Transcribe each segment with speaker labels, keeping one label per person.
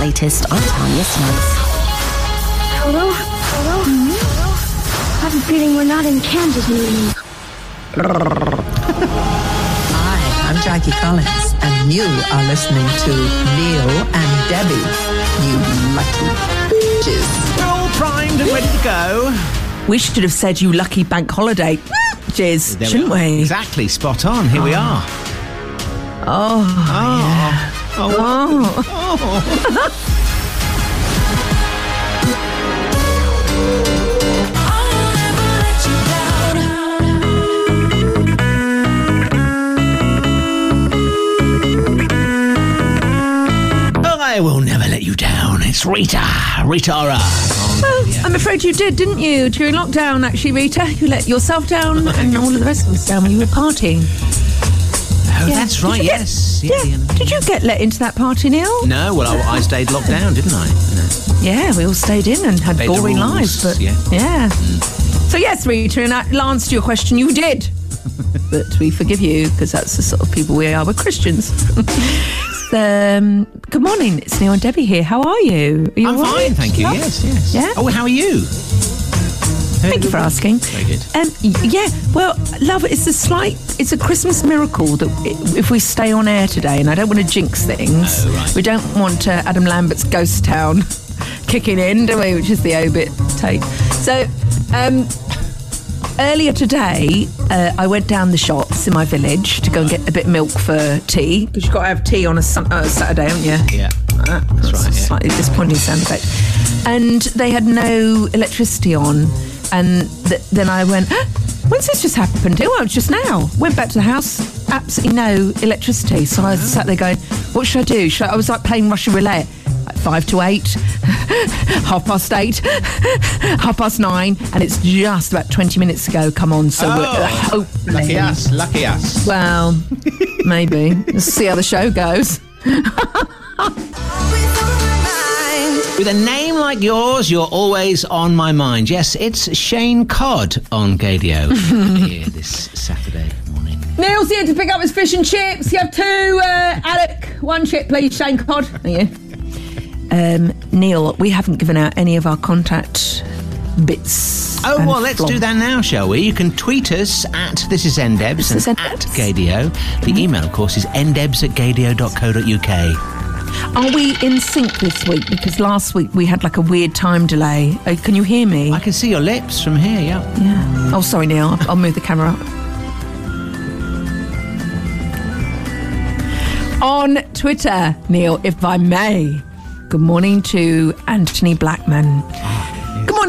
Speaker 1: latest on Tanya Smuts.
Speaker 2: Hello? Hello? Hello? I have a feeling we're not in Kansas anymore.
Speaker 3: Hi, I'm Jackie Collins, and you are listening to Neil and Debbie. You lucky bitches.
Speaker 4: We're all primed and ready to go.
Speaker 5: We should have said you lucky bank holiday. Jizz, shouldn't
Speaker 4: are.
Speaker 5: we?
Speaker 4: Exactly, spot on. Here we ah. are.
Speaker 5: Oh,
Speaker 4: Oh. Oh.
Speaker 5: oh. oh.
Speaker 4: I will never let you down. It's Rita. Rita Ora.
Speaker 5: Well, I'm afraid you did, didn't you? During lockdown, actually, Rita, you let yourself down and all of the rest of us down when you were partying.
Speaker 4: Oh,
Speaker 5: Yeah.
Speaker 4: that's right.
Speaker 5: you get-
Speaker 4: yes.
Speaker 5: Yeah.
Speaker 4: yeah.
Speaker 5: Did you get let into that party, Neil?
Speaker 4: No, well, I, I stayed locked down, didn't I? No.
Speaker 5: Yeah, we all stayed in and had boring lives, but
Speaker 4: yeah.
Speaker 5: yeah. So yes, Rita, in answer to your question, you did. but we forgive you because that's the sort of people we are. We're Christians. um, good morning, it's Neil and Debbie here. How are you? Are you
Speaker 4: I'm fine,
Speaker 5: right?
Speaker 4: thank you. Yes, yes.
Speaker 5: Yeah?
Speaker 4: Oh, how are you?
Speaker 5: Thank you for asking.
Speaker 4: Very good.
Speaker 5: Um, yeah, well, love, it's a slight, it's a Christmas miracle that if we stay on air today, and I don't want to jinx things,
Speaker 4: Oh, right.
Speaker 5: we don't want uh, Adam Lambert's Ghost Town kicking in, do we? Which is the obit tape. So, um, earlier today, uh, I went down the shops in my village to go and get a bit of milk for tea, because you've got to have tea on a sun- uh, Saturday, haven't you?
Speaker 4: Yeah.
Speaker 5: Uh,
Speaker 4: That's right,
Speaker 5: a
Speaker 4: yeah.
Speaker 5: Slightly disappointing sound effect. And they had no electricity on. And th- then I went, "Ah, when's this just happened? Oh, well, it's just now. Went back to the house, absolutely no electricity. So I sat there going, what should I do? Should I, I was like playing Russian roulette. Like five to eight, half past eight, half past nine, and it's just about 20 minutes ago. Come on, so we're
Speaker 4: Oh,
Speaker 5: hopefully.
Speaker 4: Lucky us. Lucky us.
Speaker 5: Well, maybe. Let's see how the show goes.
Speaker 4: With a name like yours, you're always on my mind. Yes, it's Shane Codd on Gaydio here this Saturday morning.
Speaker 5: Neil's here to pick up his fish and chips. You have two, uh, Alec. One chip, please, Shane Cod. Thank you. Um, Neil, we haven't given out any of our contact bits.
Speaker 4: Oh, well, let's
Speaker 5: flog.
Speaker 4: do that now, shall we? You can tweet us at This Is NDebs
Speaker 5: This is
Speaker 4: and
Speaker 5: NDebs.
Speaker 4: at Gaydio. The email, of course, is ndebs at gaydio.co.uk.
Speaker 5: Are we in sync this week? Because last week we had like a weird time delay. Uh, can you hear me?
Speaker 4: I can see your lips from here, yeah.
Speaker 5: Yeah. Oh, sorry, Neil. I'll move the camera up. On Twitter, Neil, if I may. Good morning to Anthony Blackman.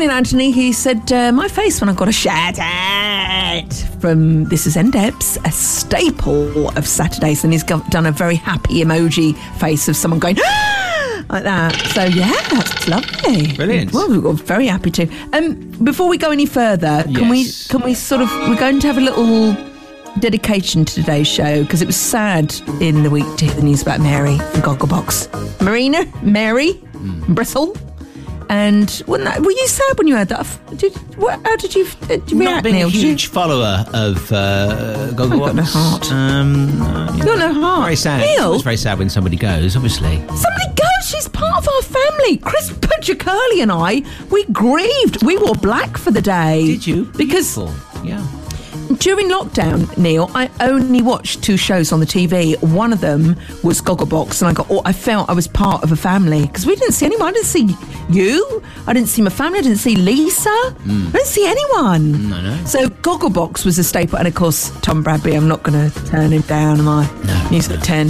Speaker 5: Morning, Anthony. He said, uh, My face when I got a shout out from This Is NDebs, a staple of Saturdays. And he's got, done a very happy emoji face of someone going, like that. So, yeah, that's lovely.
Speaker 4: Brilliant.
Speaker 5: Well, we're very happy to. Um, before we go any further, can we can we sort of we're going to have a little dedication to today's show because it was sad in the week to hear the news about Mary from Gogglebox. Marina, Mary,
Speaker 4: Hmm.
Speaker 5: Bristol. And wasn't that, were you sad when you heard that? Did what, how did you, did you
Speaker 4: Not being
Speaker 5: Neil?
Speaker 4: a
Speaker 5: Did you-
Speaker 4: huge follower of uh, Gogglebox.
Speaker 5: got no heart.
Speaker 4: Um, uh,
Speaker 5: You got no heart.
Speaker 4: Very sad.
Speaker 5: Neil?
Speaker 4: It's very sad when somebody goes, obviously.
Speaker 5: Somebody go! She's part of our family. Chris Curly and I, we grieved. We wore black for the day.
Speaker 4: Did you?
Speaker 5: Because
Speaker 4: Beautiful. Yeah.
Speaker 5: During lockdown, Neil, I only watched two shows on the TV. One of them was Gogglebox, and I got. I felt I was part of a family because we didn't see anyone. I didn't see you. I didn't see my family. I didn't see Lisa. I didn't see anyone.
Speaker 4: I know.
Speaker 5: So Gogglebox was a staple, and of course Tom Bradby. I'm not going to turn him down, am I?
Speaker 4: No,
Speaker 5: He's at ten.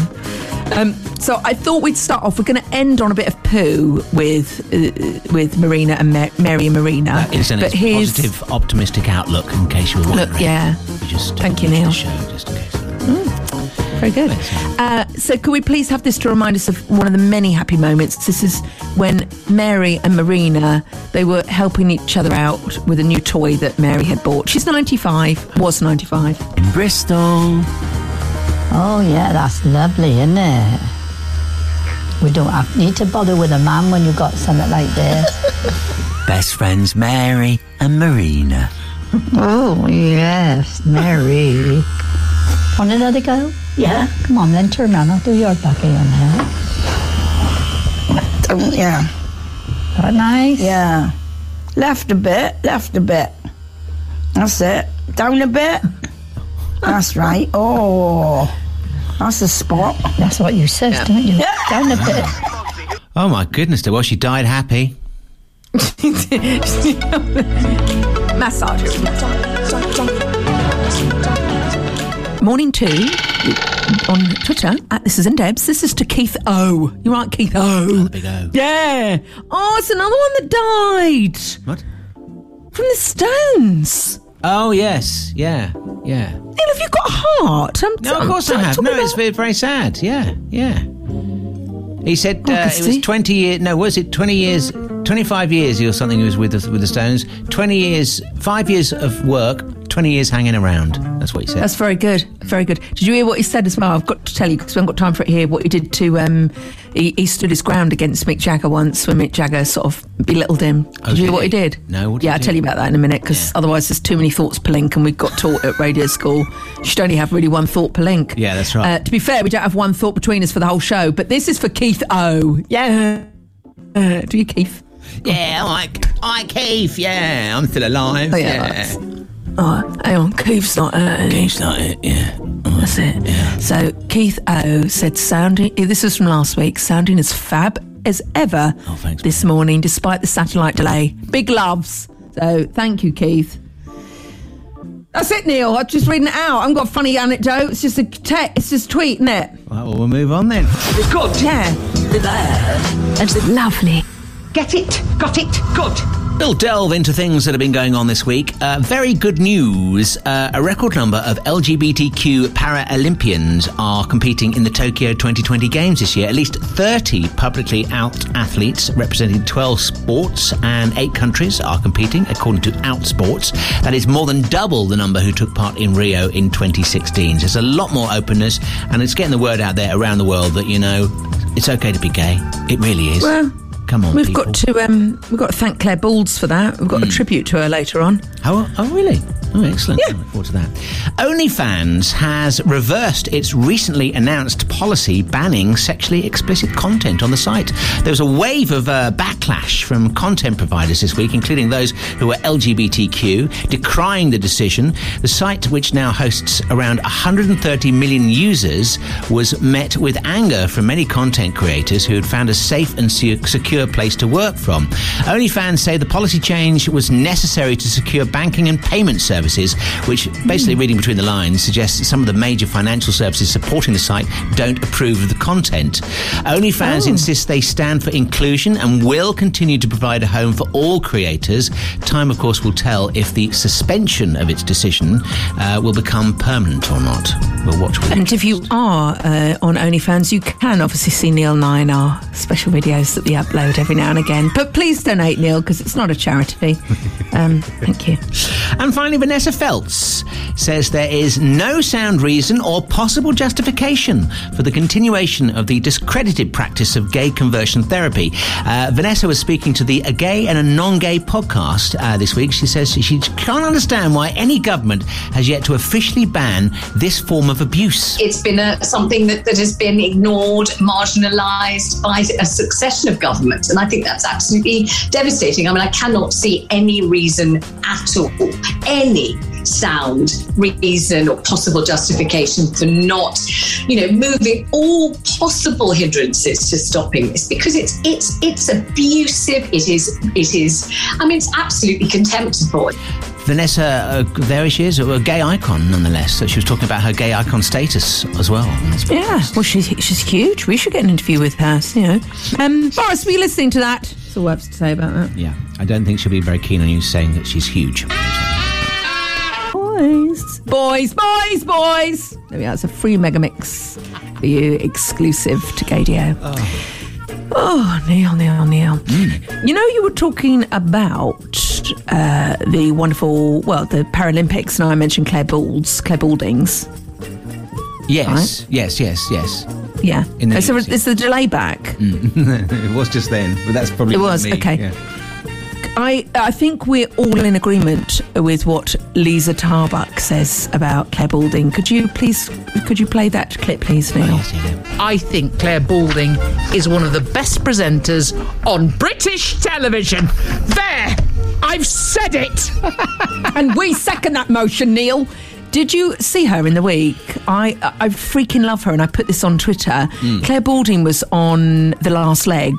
Speaker 5: Um, so I thought we'd start off. We're going to end on a bit of poo with uh, with Marina and Ma- Mary and Marina.
Speaker 4: That is an
Speaker 5: but here's
Speaker 4: positive, optimistic outlook, in case you were wondering.
Speaker 5: look, yeah.
Speaker 4: We just
Speaker 5: Thank you, Neil.
Speaker 4: Show, just in case.
Speaker 5: Very good. Uh, so, could we please have this to remind us of one of the many happy moments? This is when Mary and Marina they were helping each other out with a new toy that Mary had bought. She's 95, was 95.
Speaker 4: In Bristol.
Speaker 6: Oh, yeah, that's lovely, isn't it? We don't have, need to bother with a man when you've got something like this.
Speaker 7: Best friends Mary and Marina.
Speaker 6: oh, yes, Mary. Want another go? Yeah. Come on, then turn around. I'll do your bucket on her.
Speaker 8: don't you?
Speaker 6: That nice?
Speaker 8: Yeah. Left a bit, left a bit. That's it. Down a bit. That's right. Oh, that's the spot.
Speaker 6: That's what you said, don't you? Down a bit.
Speaker 4: Oh my goodness! Well, she died happy.
Speaker 5: Massage. Morning two on Twitter at This Is NDebs. This is to Keith O. You're right, Keith O.
Speaker 4: Big O.
Speaker 5: Yeah. Oh, it's another one that died
Speaker 4: What?
Speaker 5: from the Stones.
Speaker 4: Oh yes, yeah, yeah.
Speaker 5: Neil, have you got a heart? I'm,
Speaker 4: No, of
Speaker 5: I'm
Speaker 4: course I have. No, it's very, very sad. Yeah, yeah. He said uh, it was 20 years, no, was it 20 years, 25 years or something he was with the, with the Stones? 20 years, five years of work, 20 years hanging around. That's what he said.
Speaker 5: That's very good. Very good. Did you hear what he said as well? I've got to tell you because we haven't got time for it here. What he did to um, he, he stood his ground against Mick Jagger once when Mick Jagger sort of belittled him. Did
Speaker 4: Oh,
Speaker 5: you hear what he
Speaker 4: he?
Speaker 5: did?
Speaker 4: No, what did
Speaker 5: yeah, I'll
Speaker 4: do?
Speaker 5: tell you about that in a minute because otherwise there's too many thoughts per link, and we've got taught at radio school you should only have really one thought per link.
Speaker 4: Yeah, that's right.
Speaker 5: Uh, to be fair, we don't have one thought between us for the whole show, but this is for Keith O. Yeah. Uh, do you, Keith?
Speaker 4: yeah, I, I Keith, yeah, I'm still alive.
Speaker 5: Oh, yeah, that's- Oh, hang on, Keith's not uh,
Speaker 4: Keith's not it, yeah.
Speaker 5: That's it. Yeah. So Keith O said, sounding. This was from last week. Sounding as fab as ever
Speaker 4: Oh, thanks,
Speaker 5: this morning, despite the satellite delay. Big loves. So thank you, Keith. That's it, Neil. I'm just reading it out. I haven't got a funny anecdote. It's just a te- It's just a tweet, isn't it?
Speaker 4: Right, well, we'll move on then. Good.
Speaker 5: Yeah.
Speaker 1: Lovely.
Speaker 9: Get it? Got it? Good.
Speaker 4: We'll delve into things that have been going on this week. Uh, very good news. Uh, a record number of LGBTQ Paralympians are competing in the Tokyo 2020 Games this year. At least 30 publicly out athletes representing 12 sports and 8 countries are competing, according to Outsports. That is more than double the number who took part in Rio in 2016. So there's a lot more openness, and it's getting the word out there around the world that, you know, it's okay to be gay. It really is.
Speaker 5: Well,
Speaker 4: Come on,
Speaker 5: We've
Speaker 4: people.
Speaker 5: got to um, we've got to thank Clare Balds for that. We've got a tribute to her later on.
Speaker 4: Oh, oh really? Oh, excellent. I look forward to that. OnlyFans has reversed its recently announced policy banning sexually explicit content on the site. There was a wave of uh, backlash from content providers this week, including those who are LGBTQ, decrying the decision. The site, which now hosts around 130 million users, was met with anger from many content creators who had found a safe and se- secure place to work from. OnlyFans say the policy change was necessary to secure banking and payment services, which, basically reading between the lines, suggests some of the major financial services supporting the site don't approve of the content. OnlyFans insists they stand for inclusion and will continue to provide a home for all creators. Time, of course, will tell if the suspension of its decision uh, will become permanent or not. We'll watch with
Speaker 5: And if you are uh, on OnlyFans, you can obviously see Neil Nine our special videos that we upload every now and again. But please donate, Neil, because it's not a charity. Um, thank you.
Speaker 4: And finally, Vanessa Feltz says there is no sound reason or possible justification for the continuation of the discredited practice of gay conversion therapy. Uh, Vanessa was speaking to the A Gay and a Non Gay podcast uh, this week. She says she can't understand why any government has yet to officially ban this form of abuse.
Speaker 10: It's been a, something that, that has been ignored, marginalised by a succession of governments. And I think that's absolutely devastating. I mean, I cannot see any reason at all, any sound reason or possible justification for not, you know, moving all possible hindrances to stopping this because it's it's it's abusive. It is it is. I mean, it's absolutely contemptible.
Speaker 4: Vanessa, uh, there she is, a gay icon nonetheless. So she was talking about her gay icon status as well.
Speaker 5: Yeah, well, she's she's huge. We should get an interview with her. You know, um, Boris, were you listening to that? That's all I have to say about that.
Speaker 4: Yeah, I don't think she'll be very keen on you saying that she's huge.
Speaker 5: Boys, boys, boys, boys. There we are. It's a free mega mix for you, exclusive to Gaydio. Oh, Neil, Neil, Neil. You know, you were talking about uh, the wonderful, well, the Paralympics, and I mentioned Clare Balds, Clare Baldings.
Speaker 4: Yes, yes, yes, yes.
Speaker 5: Yeah.
Speaker 4: In the news, yeah.
Speaker 5: is the delay back?
Speaker 4: it was just then, but that's probably
Speaker 5: It was,
Speaker 4: me.
Speaker 5: okay.
Speaker 4: Yeah.
Speaker 5: I I think we're all in agreement with what Liza Tarbuck says about Clare Balding. Could you please, could you play that clip, please, Neil?
Speaker 11: I think Clare Balding is one of the best presenters on British television. There! I've said it!
Speaker 5: and we second that motion, Neil. Did you see her in the week? I I freaking love her, and I put this on Twitter.
Speaker 4: Hmm.
Speaker 5: Clare Balding was on the last leg,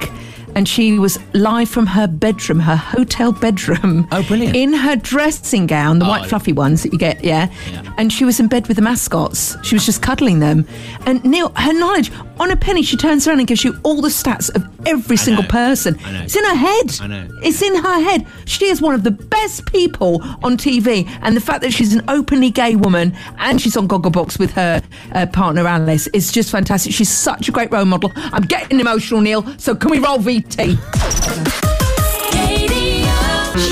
Speaker 5: and she was live from her bedroom, her hotel bedroom.
Speaker 4: Oh, brilliant.
Speaker 5: In her dressing gown, the white fluffy ones that you get, yeah? And she was in bed with the mascots. She was just cuddling them. And Neil, her knowledge on a penny, she turns around and gives you all the stats of every single person.
Speaker 4: I know.
Speaker 5: It's in her head.
Speaker 4: I know.
Speaker 5: It's in her head. She is one of the best people on TV, and the fact that she's an openly gay woman and she's on Gogglebox with her uh, partner Alice is just fantastic. She's such a great role model. I'm getting emotional, Neil. So can we roll VT?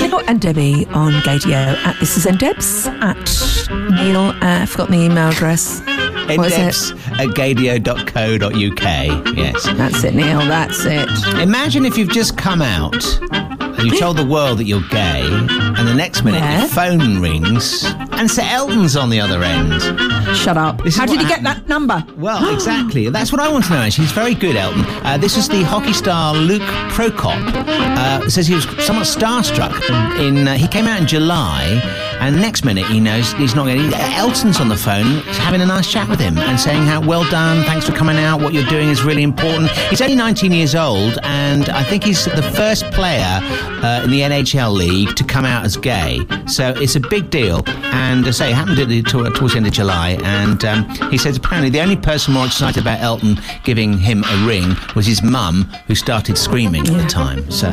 Speaker 5: Neil and Debbie on Gaydio at This Is Debs at Neil. Uh, I've forgotten the email address. What is
Speaker 4: Index at gaydio.co.uk. Yes.
Speaker 5: That's it, Neil. That's it.
Speaker 4: Imagine if you've just come out and you told the world that you're gay, and the next minute
Speaker 5: Yeah.
Speaker 4: your phone rings and Sir Elton's on the other end.
Speaker 5: Shut up.
Speaker 4: This is
Speaker 5: How did he get that number?
Speaker 4: Well, exactly. That's what I want to know. Actually, he's very good, Elton. Uh, this is the hockey star Luke Prokop. Uh, says he was somewhat starstruck. In uh, he came out in July, and next minute he knows he's not going. to... Elton's on the phone, having a nice chat with him and saying how well done, thanks for coming out. What you're doing is really important. He's only 19 years old, and I think he's the first player uh, in the NHL league to come out as gay. So it's a big deal. And uh, say it happened the, towards the end of July, and um, he says apparently the only person more excited about Elton giving him a ring was his mum, who started screaming at the time. So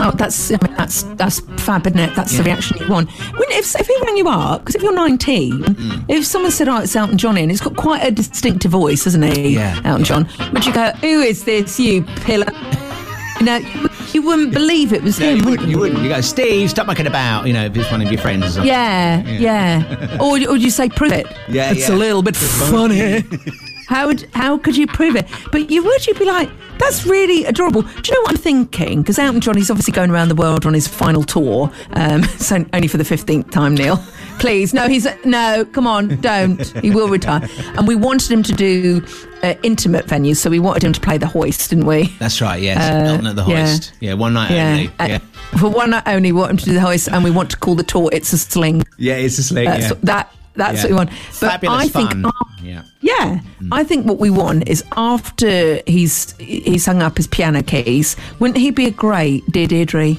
Speaker 5: Oh, that's I mean, that's that's fab, isn't it? That's the reaction you want. When, if if he rang you up, because if you're 19,
Speaker 4: Mm.
Speaker 5: if someone said, "Oh, it's Elton John," and he's got quite a distinctive voice, hasn't he?
Speaker 4: Yeah,
Speaker 5: Elton John. Would you go, "Who is this, you pillar"? you know, you, wouldn't believe it was
Speaker 4: no,
Speaker 5: him.
Speaker 4: you
Speaker 5: would
Speaker 4: wouldn't. You wouldn't. You go, Steve, stop mucking about. You know, if it's one of your friends or something.
Speaker 5: Yeah, yeah. or, or you say, prove it.
Speaker 4: Yeah,
Speaker 5: It's
Speaker 4: yeah.
Speaker 5: a little bit funny. how would how could you prove it? But you would, you'd be like, that's really adorable. Do you know what I'm thinking? Because Elton John, he's obviously going around the world on his final tour. Um, so only for the 15th time, Neil. Please, no, he's no. Come on, don't. He will retire. And we wanted him to do uh, intimate venues, so we wanted him to play the Hoist, didn't we?
Speaker 4: That's right. Yes,
Speaker 5: Uh,
Speaker 4: Elton at the
Speaker 5: yeah.
Speaker 4: hoist. Yeah, one night
Speaker 5: Yeah.
Speaker 4: only.
Speaker 5: Uh,
Speaker 4: Yeah,
Speaker 5: For one night only, we want him to do the Hoist, and we want to call the tour "It's a Sling."
Speaker 4: yeah, it's a sling.
Speaker 5: That's,
Speaker 4: yeah.
Speaker 5: That that's
Speaker 4: Yeah.
Speaker 5: what we want. But
Speaker 4: Fabulous
Speaker 5: I think,
Speaker 4: yeah.
Speaker 5: yeah, mm. I think what we want is after he's he's hung up his piano keys, wouldn't he be a great Dear Deirdre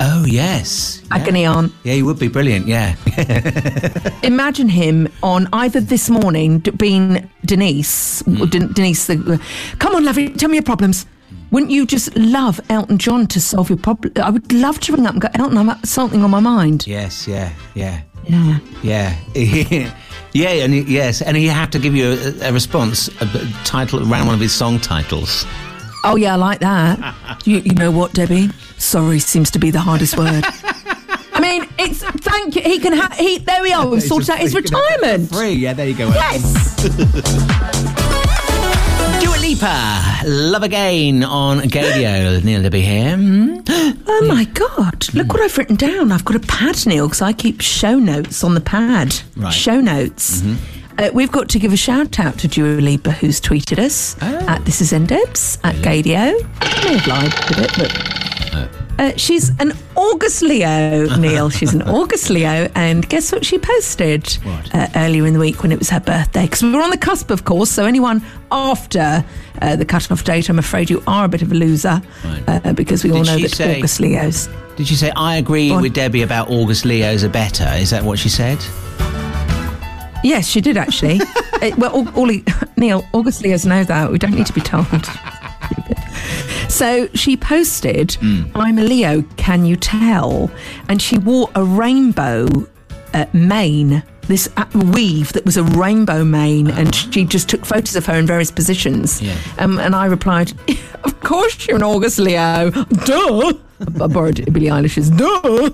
Speaker 4: Oh yes.
Speaker 5: agony aunt?
Speaker 4: Yeah, he would be brilliant. Yeah.
Speaker 5: Imagine him on either this morning being Denise, mm. Den- Denise. The, Come on, lovey, tell me your problems. Wouldn't you just love Elton John to solve your problem? I would love to ring up and go, Elton, I'm got something on my mind.
Speaker 4: yes. Yeah. Yeah.
Speaker 5: Yeah.
Speaker 4: Yeah. yeah, and he, yes, and he had to give you a, a response, a title around one of his song titles.
Speaker 5: Oh yeah, I like that. you, you know what, Debbie? Sorry seems to be the hardest word. I mean, it's thank you. He can have. He there we are. We've sorted out his retirement.
Speaker 4: Free. Yeah, there you go.
Speaker 5: Yes.
Speaker 4: Lipa, Love Again on Gaydio. Neil be here. Hmm?
Speaker 5: Oh my God! Look what I've written down. I've got a pad, Neil, because I keep show notes on the pad.
Speaker 4: Right.
Speaker 5: Show notes. Uh, we've got to give a shout out to Dua Lipa, who's tweeted us at This Is NDebs at Gaydio. I may have lied a bit, but Uh, she's an August Leo, Neil. She's an August Leo, and guess what she posted? Uh, earlier in the week when it was her birthday? Because we were on the cusp, of course. So anyone after uh, the cut-off date, I'm afraid you are a bit of a loser uh, because we all know that
Speaker 4: say-
Speaker 5: August Leos.
Speaker 4: Did you say I agree with Debbie about August Leos are better? Is that what she said?
Speaker 5: Yes, she did actually. Uh, well, all, all Neil, August Leos know that. We don't need to be told. So she posted, I'm a Leo, can you tell? And she wore a rainbow uh, mane, this weave that was a rainbow mane, and she just took photos of her in various positions.
Speaker 4: Yeah.
Speaker 5: Um, and I replied, Of course you're an August Leo. Duh. I borrowed Billie Eilish's duh.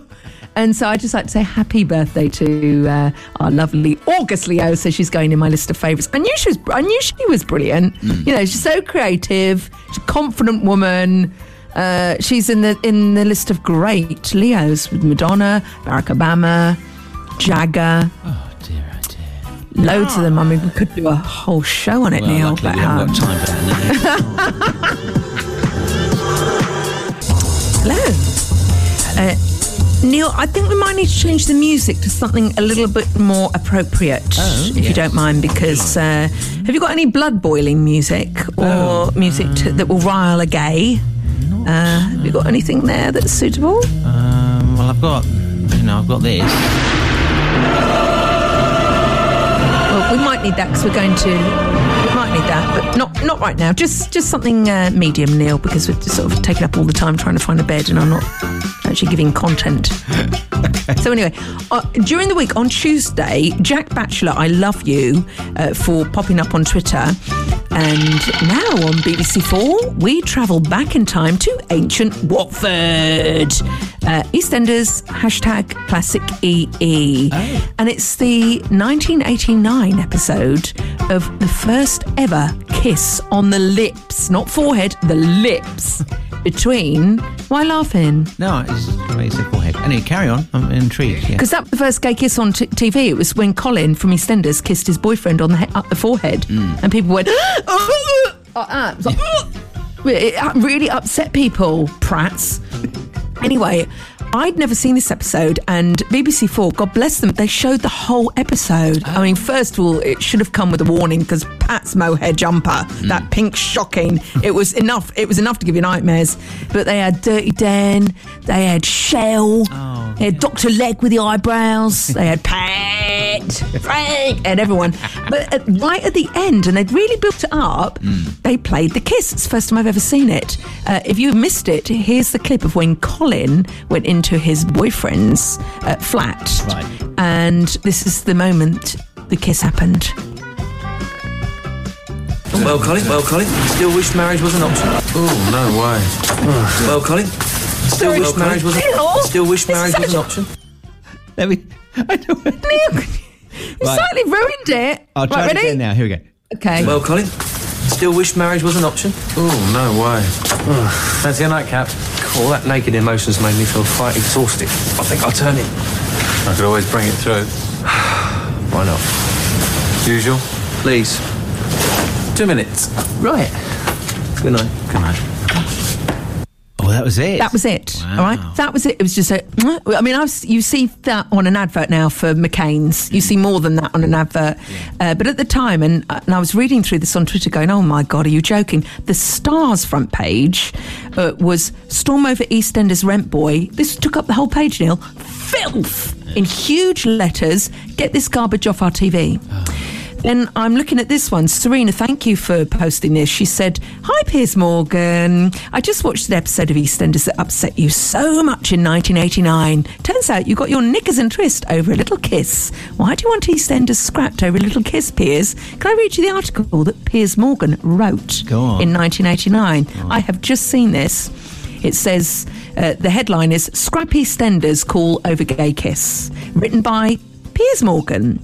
Speaker 5: And so I'd just like to say happy birthday to uh, our lovely August Leo. So she's going in my list of favourites. I knew she was. I knew she was brilliant. You know, she's so creative. She's a confident woman. Uh, she's in the in the list of great Leos with Madonna, Barack Obama, Jagger.
Speaker 4: Oh dear, oh dear.
Speaker 5: Loads of them. I mean, we could do a whole show on it,
Speaker 4: Well,
Speaker 5: Neil.
Speaker 4: luckily
Speaker 5: But,
Speaker 4: we haven't
Speaker 5: um,
Speaker 4: got time for that now.
Speaker 5: hello. Uh, Neil, I think we might need to change the music to something a little bit more appropriate,
Speaker 4: Oh,
Speaker 5: if you don't mind. Because uh, have you got any blood boiling music or
Speaker 4: Oh,
Speaker 5: music to, that will rile a gay? Uh, have you got anything there that's suitable?
Speaker 4: Um, well, I've got, you know, I've got this.
Speaker 5: Well, we might need that because we're going to. We might need that, but not not right now. Just just something uh, medium, Neil, because we're sort of taking up all the time trying to find a bed, and I'm not actually giving content. So anyway, uh, during the week on Tuesday, Jack Batchelor, I love you uh, for popping up on Twitter. And now on BBC Four, we travel back in time to ancient Walford. Uh, EastEnders hashtag classic EE. And it's the 1989 episode of the first ever kiss on the lips, not forehead, the lips, between. Why laughing?
Speaker 4: No, it's a forehead. Anyway, carry on. I'm intrigued. Yeah.
Speaker 5: Because that was the first gay kiss on t- TV. It was when Colin from EastEnders kissed his boyfriend on the he- up the forehead, mm. and people went, "Oh, like that." It was like, it uh, really upset people, prats. Anyway, I'd never seen this episode, and BBC Four, God bless them, they showed the whole episode. I mean, first of all, it should have come with a warning because Pat's mohair jumper, that pink shocking, it was enough. It was enough to give you nightmares. But they had Dirty Dan, they had Shell, they had Doctor Legg with the eyebrows, they had Pat, Frank, and everyone. But at, right at the end, and they'd really built it up, they played the kiss. It's the first time I've ever seen it. Uh, if you missed it, here's the clip of when Colin went into his boyfriend's uh, flat.
Speaker 4: Right.
Speaker 5: And this is the moment the kiss happened.
Speaker 12: Well, Colin, well, Colin, still wish marriage was an option. Oh, no way. Well, Colin, still wish marriage was
Speaker 5: an,
Speaker 12: a, still wish marriage was an option.
Speaker 4: Let me. I don't.
Speaker 5: Neil, you
Speaker 4: Right.
Speaker 5: slightly ruined it.
Speaker 4: I'll try
Speaker 5: right,
Speaker 4: it
Speaker 5: ready?
Speaker 4: again now. Here we go.
Speaker 5: Okay.
Speaker 12: Well, Colin, still wish marriage was an option. Oh, no way. Fancy a nightcap? All that naked emotions made me feel quite exhausted. I think I'll turn in. I could always bring it through. Why not? Usual. Please. Two minutes.
Speaker 5: right.
Speaker 12: Good night. Good night.
Speaker 4: Oh, that was it.
Speaker 5: That was it.
Speaker 4: Wow.
Speaker 5: All right, that was it. It was just a. I mean, I was, you see that on an advert now for McCain's. You see more than that on an advert. Uh, but at the time, and, and I was reading through this on Twitter, going, "Oh my god, are you joking?" The Stars front page uh, was "Storm over EastEnders rent boy." This took up the whole page, Neil. Filth in huge letters. Get this garbage off our TV. Then I'm looking at this one. Serena, thank you for posting this. She said, Hi, Piers Morgan. I just watched an episode of EastEnders that upset you so much in 1989. Turns out you got your knickers and twist over a little kiss. Why do you want EastEnders scrapped over a little kiss, Piers? Can I read you the article that Piers Morgan wrote
Speaker 4: on.
Speaker 5: in 1989? I have just seen this. It says uh, the headline is Scrap EastEnders Call Over Gay Kiss, written by Piers Morgan.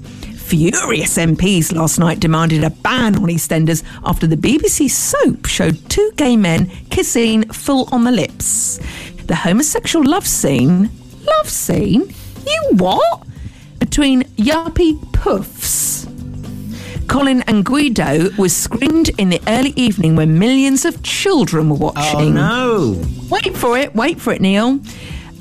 Speaker 5: Furious MPs last night demanded a ban on EastEnders after the BBC soap showed two gay men kissing full on the lips. The homosexual love scene, love scene? You what? Between yuppie puffs. Colin and Guido was screened in the early evening when millions of children were watching.
Speaker 4: Oh no!
Speaker 5: Wait for it, wait for it, Neil.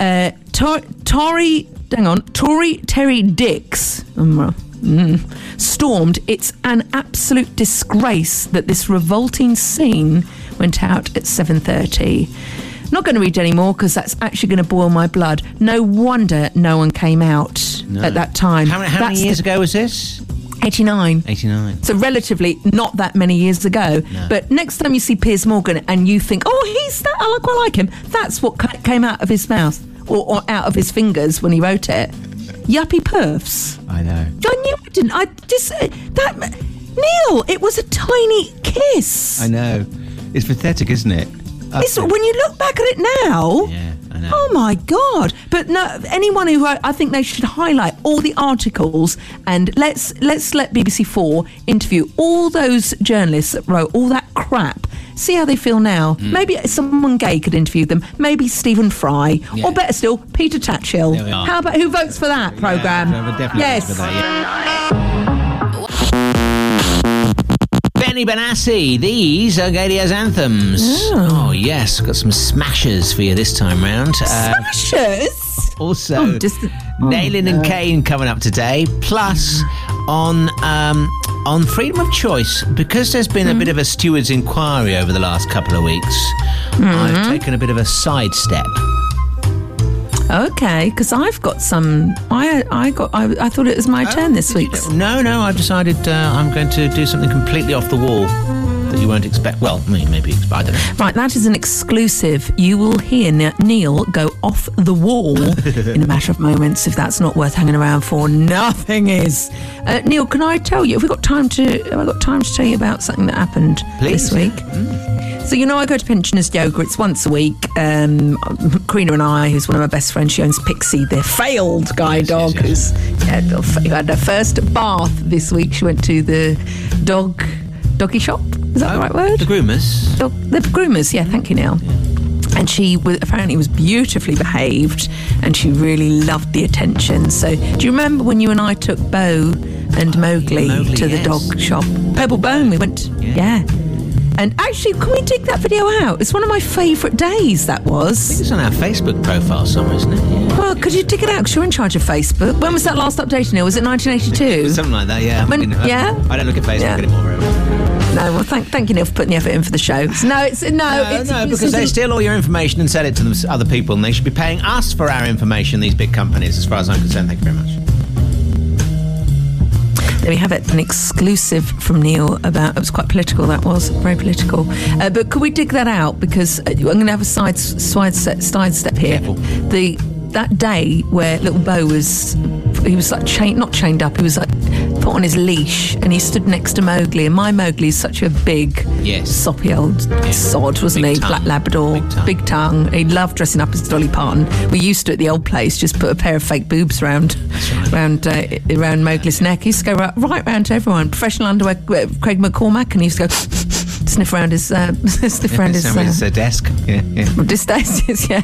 Speaker 5: Uh, Tor- Tory, hang on, Tory Terry Dicks um, mm, stormed. It's an absolute disgrace that this revolting scene went out at 7.30. Not going to read any more because that's actually going to boil my blood. No wonder no one came out at that time.
Speaker 4: How, many- how many years
Speaker 5: the-
Speaker 4: ago was this?
Speaker 5: 89.
Speaker 4: 89.
Speaker 5: So relatively not that many years ago.
Speaker 4: No.
Speaker 5: But next time you see Piers Morgan and you think, oh, he's that, I quite like him. That's what came out of his mouth or, or out of his fingers when he wrote it. Yuppie perfs.
Speaker 4: I know.
Speaker 5: I knew I didn't. I just uh, that Neil. It was a tiny kiss.
Speaker 4: I know. It's pathetic, isn't it?
Speaker 5: It's, when you look back at it now.
Speaker 4: Yeah, I know.
Speaker 5: Oh my god! But no, anyone who I I think they should highlight all the articles and let's let's let BBC Four interview all those journalists that wrote all that crap see how they feel now.
Speaker 4: Hmm.
Speaker 5: Maybe someone gay could interview them. Maybe Stephen Fry,
Speaker 4: Yeah.
Speaker 5: or better still, Peter Tatchell.
Speaker 4: There we are.
Speaker 5: How about who votes for that program?
Speaker 4: Definitely
Speaker 5: yes.
Speaker 4: Benny Benassi, these are Gaydio's anthems. Oh. yes, got some smashers for you this time round. Uh, Also,
Speaker 5: Oh, just the-
Speaker 4: and Kane coming up today. Plus, on um, on freedom of choice, because there's been a bit of a steward's inquiry over the last couple of weeks. I've taken a bit of a sidestep.
Speaker 5: Okay, because I've got some. I I got. I, I thought it was my turn this week.
Speaker 4: No, no, I've decided uh, I'm going to do something completely off the wall that you won't expect. Well, I mean, maybe I don't know.
Speaker 5: Right, that is an exclusive. You will hear Neil go off the wall in a matter of moments. If that's not worth hanging around for, nothing is. Uh, Neil, can I tell you? Have we got time to? Have I got time to tell you about something that happened
Speaker 4: Please.
Speaker 5: this week? So you know, I go to pensioners yoga. It's once a week. Um, Karina and I, who's one of my best friends, she owns Pixie, the failed guide dog, who's yeah, who had her first bath this week. She went to the dog doggy shop. Is that the oh, right word?
Speaker 4: The groomers.
Speaker 5: Dog, the groomers, yeah, thank you, Neil. And she was, apparently was beautifully behaved and she really loved the attention. So, do you remember when you and I took Bo and oh, Mowgli,
Speaker 4: Mowgli,
Speaker 5: to the
Speaker 4: yes.
Speaker 5: dog shop? Pebble Bone, we went, yeah. And actually, can we dig that video out? It's one of my favourite days, that was.
Speaker 4: It's on our Facebook profile somewhere, isn't it? Yeah.
Speaker 5: Well, could you dig it out? Because you're in charge of Facebook. When was that last update, Neil? Was it 1982?
Speaker 4: Something like that, yeah.
Speaker 5: When-
Speaker 4: I,
Speaker 5: yeah?
Speaker 4: I don't look at Facebook
Speaker 5: Yeah.
Speaker 4: anymore. Well.
Speaker 5: No, well, thank, thank you, Neil, for putting the effort in for the show. No, it's no,
Speaker 4: No,
Speaker 5: it's
Speaker 4: no,
Speaker 5: it's-
Speaker 4: because they steal all your information and sell it to them, other people, and they should be paying us for our information. These big companies, as far as I'm concerned. Thank you very much.
Speaker 5: There we have it, an exclusive from Neil about. It was quite political. That was very political. Uh, but could we dig that out because uh, I'm going to have a side side step, side step here.
Speaker 4: Careful.
Speaker 5: The that day where little Bo was he was like chained, not chained up. He was like put on his leash, and he stood next to Mowgli. And my Mowgli is such a big,
Speaker 4: Yes.
Speaker 5: soppy old sod, wasn't
Speaker 4: Big
Speaker 5: he?
Speaker 4: tongue.
Speaker 5: Black Labrador,
Speaker 4: Big tongue.
Speaker 5: tongue. He loved dressing up as Dolly Parton. We used to at the old place just put a pair of fake boobs round, round, uh, around Mowgli's neck. He used to go right, right round to everyone. Professional underwear, uh, Craig McCormack, and he used to go sniff around his, uh, sniff around his. Uh,
Speaker 4: uh, desk. Yeah, yeah.
Speaker 5: Dystasis, yeah.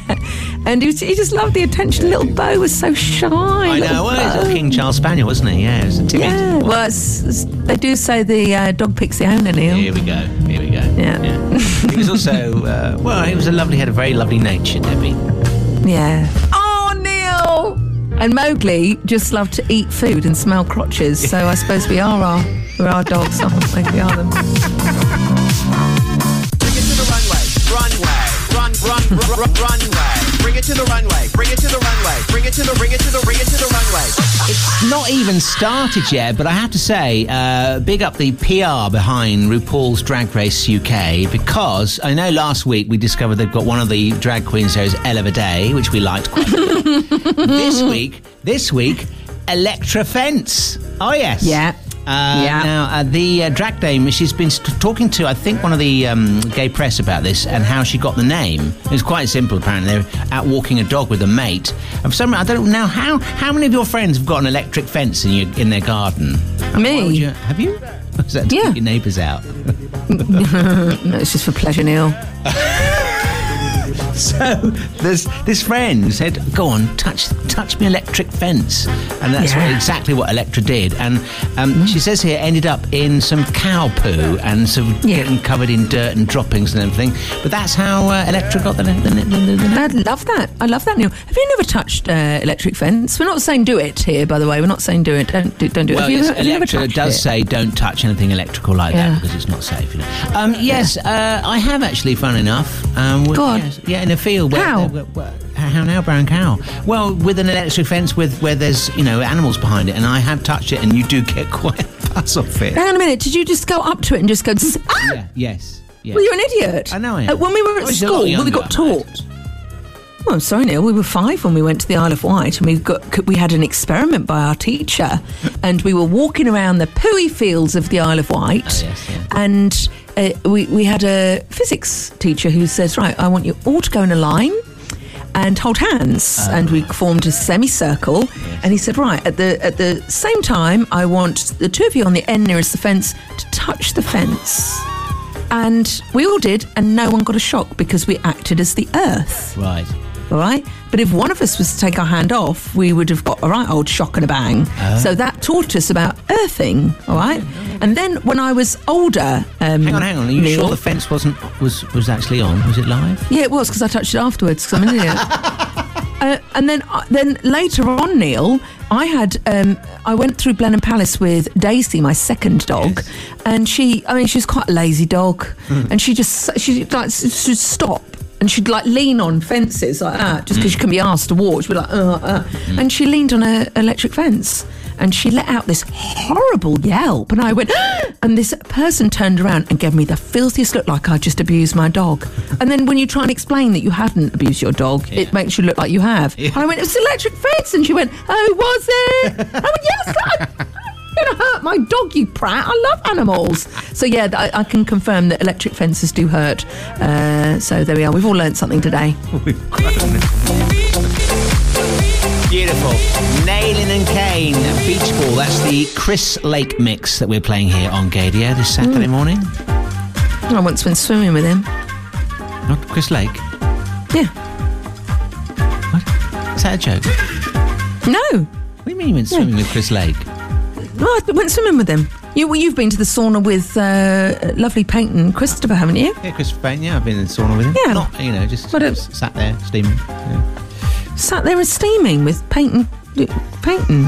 Speaker 5: And he, was, he just loved the attention. Little Bo was so shy.
Speaker 4: I know. Well, he's a King Charles Spaniel, wasn't he? Yeah, it was a timid.
Speaker 5: Yeah, well, it's, it's- they do say the uh, dog picks the owner, Neil.
Speaker 4: Here we go. Here we go.
Speaker 5: Yeah.
Speaker 4: he was also uh, well. He was a lovely. Had a very lovely nature, Debbie.
Speaker 5: Yeah. Oh, Neil! And Mowgli just loved to eat food and smell crotches, so I suppose we are our, we're our dogs, aren't we? We are them.
Speaker 13: Run, run, run, run, runway. Bring it to the runway, bring it to the runway, bring it to the, bring it to the, bring it to the runway.
Speaker 4: It's not even started yet, but I have to say, uh, big up the PR behind RuPaul's Drag Race UK because I know last week we discovered they've got one of the drag queens there is Ella Vaday, which we liked quite a bit. this week, this week, Elektra Fence. Oh yes,
Speaker 5: Yeah.
Speaker 4: Uh,
Speaker 5: Yeah.
Speaker 4: Now, uh, the uh, drag dame, she's been st- talking to, I think, one of the um, gay press about this and how she got the name. It was quite simple, apparently. They're out walking a dog with a mate. And for some I don't know how, how many of your friends have got an electric fence in, your, in their garden?
Speaker 5: Me?
Speaker 4: You- have you? Is that to
Speaker 5: Yeah.
Speaker 4: keep your neighbours out?
Speaker 5: no, it's just for pleasure, Neil.
Speaker 4: So this this friend said, "Go on, touch touch me electric fence," and that's what, exactly what Elektra did. And um, she says here ended up in some cow poo and of
Speaker 5: Yeah.
Speaker 4: getting covered in dirt and droppings and everything. But that's how uh, Elektra got the, the, the, the,
Speaker 5: I love that. I love that, Neil. Have you never touched uh, electric fence? We're not saying do it here, by the way. We're not saying do it. Don't do, don't do it.
Speaker 4: Well,
Speaker 5: have you,
Speaker 4: yes,
Speaker 5: ever- have you ever Elektra
Speaker 4: does
Speaker 5: it?
Speaker 4: say don't touch anything electrical like
Speaker 5: Yeah.
Speaker 4: that because it's not safe. You know. Um, yes, uh, I have actually. Fun enough. Um, with-
Speaker 5: Go on.
Speaker 4: yes, yeah, in a field. Where,
Speaker 5: How?
Speaker 4: where- where- how now, brown cow? Well, with an electric fence with where there's you know animals behind it, and I have touched it, and you do get quite a fuss off it.
Speaker 5: Hang on a minute. Did you just go up to it and just go, ah?
Speaker 4: Yeah. Yes. Yeah.
Speaker 5: Well, you're an idiot.
Speaker 4: I know I am.
Speaker 5: Uh, when we were at
Speaker 4: was a lot
Speaker 5: school, we got taught. Well, I'm sorry, Neil. We were five when we went to the Isle of Wight, and we got we had an experiment by our teacher, and we were walking around the pooey fields of the Isle of Wight,
Speaker 4: Oh, yes, yeah.
Speaker 5: and uh, we we had a physics teacher who says, "Right, I want you all to go in a line." And hold hands,
Speaker 4: Oh.
Speaker 5: and we formed a semicircle. And he said, "Right at the at the same time, I want the two of you on the end nearest the fence to touch the fence." And we all did, and no one got a shock because we acted as the earth.
Speaker 4: Right.
Speaker 5: All right. But if one of us was to take our hand off, we would have got a right old shock and a bang.
Speaker 4: Oh.
Speaker 5: So that taught us about earthing. All right. And then when I was older, um,
Speaker 4: Hang on, hang on. Are you
Speaker 5: Neil-
Speaker 4: sure the fence wasn't was was actually on? Was it live?
Speaker 5: Yeah, it was because I touched it afterwards because I'm an idiot. uh, and then, uh, then later on, Neil, I had um, I went through Blenheim Palace with Daisy, my second dog, and she, I mean, she's quite a lazy dog,
Speaker 4: Hmm.
Speaker 5: and she just she like she'd stop. And she'd like lean on fences like that, just because
Speaker 4: Hmm.
Speaker 5: she couldn't be asked to walk. She'd be like, uh, uh. and she leaned on an electric fence, and she let out this horrible yelp. And I went, and this person turned around and gave me the filthiest look, like I just abused my dog. And then when you try and explain that you hadn't abused your dog, it makes you look like you have. And I went, it was electric fence, and she went, oh, was it? I went, yes. You're gonna hurt my dog, you prat. I love animals. So yeah, I, I can confirm that electric fences do hurt. Uh, so there we are. We've all learned something today.
Speaker 4: Beautiful. Nalin and Kane, Beach Ball. That's the Chris Lake mix that we're playing here on Gaydio this Saturday morning.
Speaker 5: I once went swimming with him.
Speaker 4: Not Chris Lake.
Speaker 5: Yeah.
Speaker 4: Is that a joke?
Speaker 5: No.
Speaker 4: What do you mean you went swimming with Chris Lake?
Speaker 5: No, I went swimming with him. You, well, you've been to the sauna with uh, lovely Peyton Christopher, haven't you?
Speaker 4: Yeah, Christopher Payne. Yeah, I've been in the sauna with him.
Speaker 5: Yeah.
Speaker 4: Not, you know, just, just sat there steaming. Yeah.
Speaker 5: Sat there and steaming with Peyton. Peyton.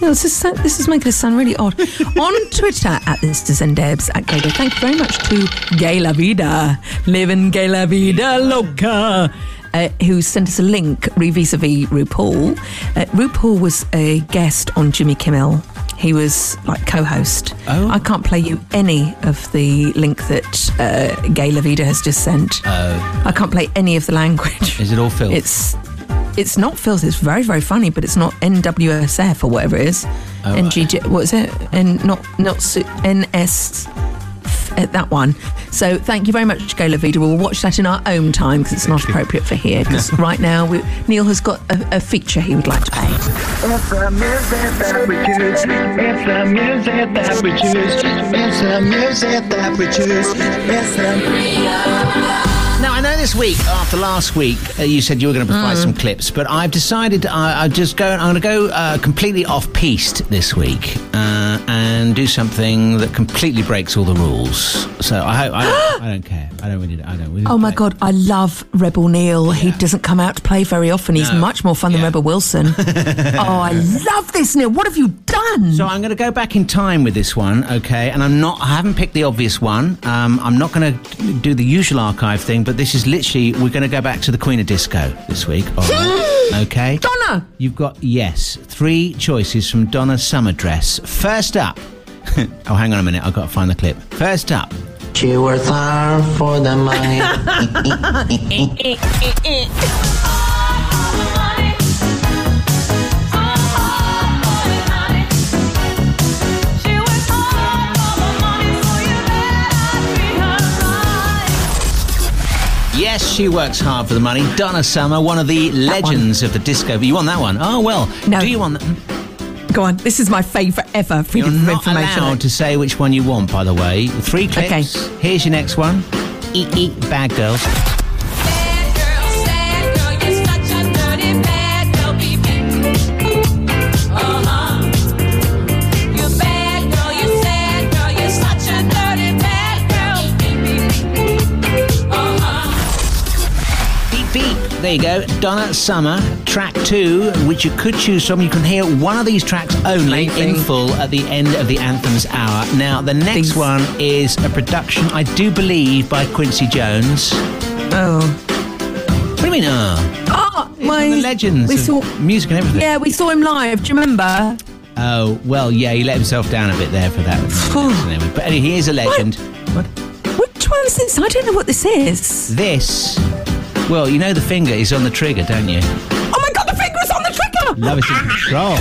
Speaker 5: Yeah, this, is, this is making us sound really odd. On Twitter at this is Debs at Gator. Thank you very much to Gay La Vida, living Gay La Vida Loca. Uh, who sent us a link vis-a-vis RuPaul. Uh, RuPaul was a guest on Jimmy Kimmel. He was like co-host.
Speaker 4: Oh.
Speaker 5: I can't play you any of the link that uh, Gay Lavida has just sent.
Speaker 4: Oh.
Speaker 5: I can't play any of the language.
Speaker 4: Is it all filth?
Speaker 5: It's it's not filth. It's very very funny, but it's not NWSF or whatever it is.
Speaker 4: Oh,
Speaker 5: NGJ. What is it? And not not NS. Uh, That one. So thank you very much, Go La Vida. We'll watch that in our own time because it's not appropriate for here. Because right now we, Neil has got a, a feature he would like to play.
Speaker 14: It's the music that we choose. It's the music that we choose. It's the music that we choose. It's the.
Speaker 4: Now, I know this week, after last week, uh, you said you were going to provide
Speaker 5: Mm.
Speaker 4: some clips, but I've decided I, I just go. I'm going to go uh, completely off piste this week uh, and do something that completely breaks all the rules. So I hope I, don't- I don't care. I don't really. I don't. Really
Speaker 5: Oh my God, I love Rebel Neil. He doesn't come out to play very often. He's
Speaker 4: No.
Speaker 5: much more fun than Rebel Wilson. oh, I love this, Neil. What have you done?
Speaker 4: So I'm going to go back in time with this one, okay? And I'm not. I haven't picked the obvious one. Um, I'm not going to do the usual archive thing, but this is literally we're going to go back to the Queen of Disco this week. right? okay.
Speaker 5: Donna.
Speaker 4: You've got yes, three choices from Donna's summer dress. First up. oh, hang on a minute. I've got to find the clip. First up.
Speaker 14: She works hard for the money.
Speaker 4: Yes, she works hard for the money. Donna Summer, one of the legends of the disco. You want that one? Oh well.
Speaker 5: No.
Speaker 4: Do you want that?
Speaker 5: Go on. This is my favourite ever.
Speaker 4: You're
Speaker 5: Freedom of information.
Speaker 4: allowed to say which one you want, by the way. Three clips. Okay. Here's your next one. Eat, eat, bad girls. Beep, beep. There you go. Donna Summer, track two, which you could choose from. You can hear one of these tracks only in full at the end of the Anthems hour. Now, the next one is a production, I do believe, by Quincy Jones.
Speaker 5: Oh.
Speaker 4: What do you mean, oh?
Speaker 5: Oh,
Speaker 4: of the legends
Speaker 5: we saw-
Speaker 4: music and everything.
Speaker 5: Yeah, we saw him live. Do you remember?
Speaker 4: Oh, well, yeah, he let himself down a bit there for that. but anyway, he is a legend. What?
Speaker 5: Which one's this? I don't know what this is.
Speaker 4: This, well, you know the finger is on the trigger, don't you? Love is in control.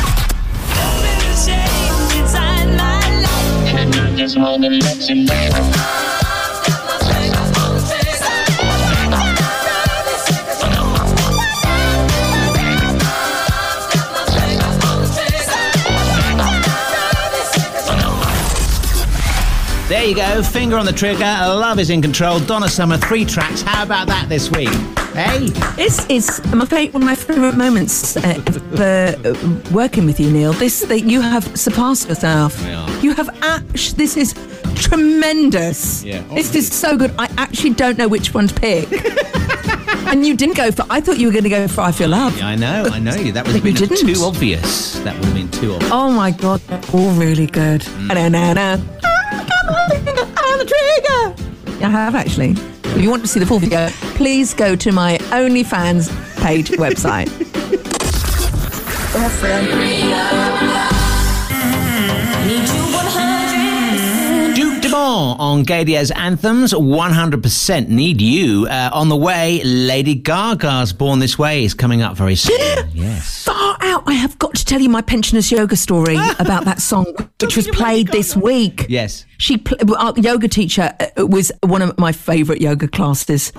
Speaker 4: There you go. Finger on the trigger. Love is in control. Donna Summer, three tracks. How about that this week? Hey?
Speaker 5: This is my fa- one of my favourite moments uh, for uh, working with you, Neil. This that you have surpassed yourself. You have actually. This is tremendous.
Speaker 4: Yeah.
Speaker 5: This is so good. I actually don't know which one to pick. and you didn't go for. I thought you were going to go for "I Feel Love."
Speaker 4: Yeah, I know, I know you. That would have been
Speaker 5: didn't.
Speaker 4: too obvious. That would have been too obvious.
Speaker 5: Oh my god, they're all really good.
Speaker 4: Mm.
Speaker 5: Na-na-na. On the trigger. I have actually. If you want to see the full video, please go to my OnlyFans page website.
Speaker 4: Dumont on Gaydio's anthems. 100% need you. Uh, on the way, Lady Gaga's Born This Way is coming up very soon. yes.
Speaker 5: Far out. I have got to tell you my pensioners yoga story about that song, which was played this week.
Speaker 4: Yes.
Speaker 5: She, pl- our yoga teacher, uh, was one of my favourite yoga classes.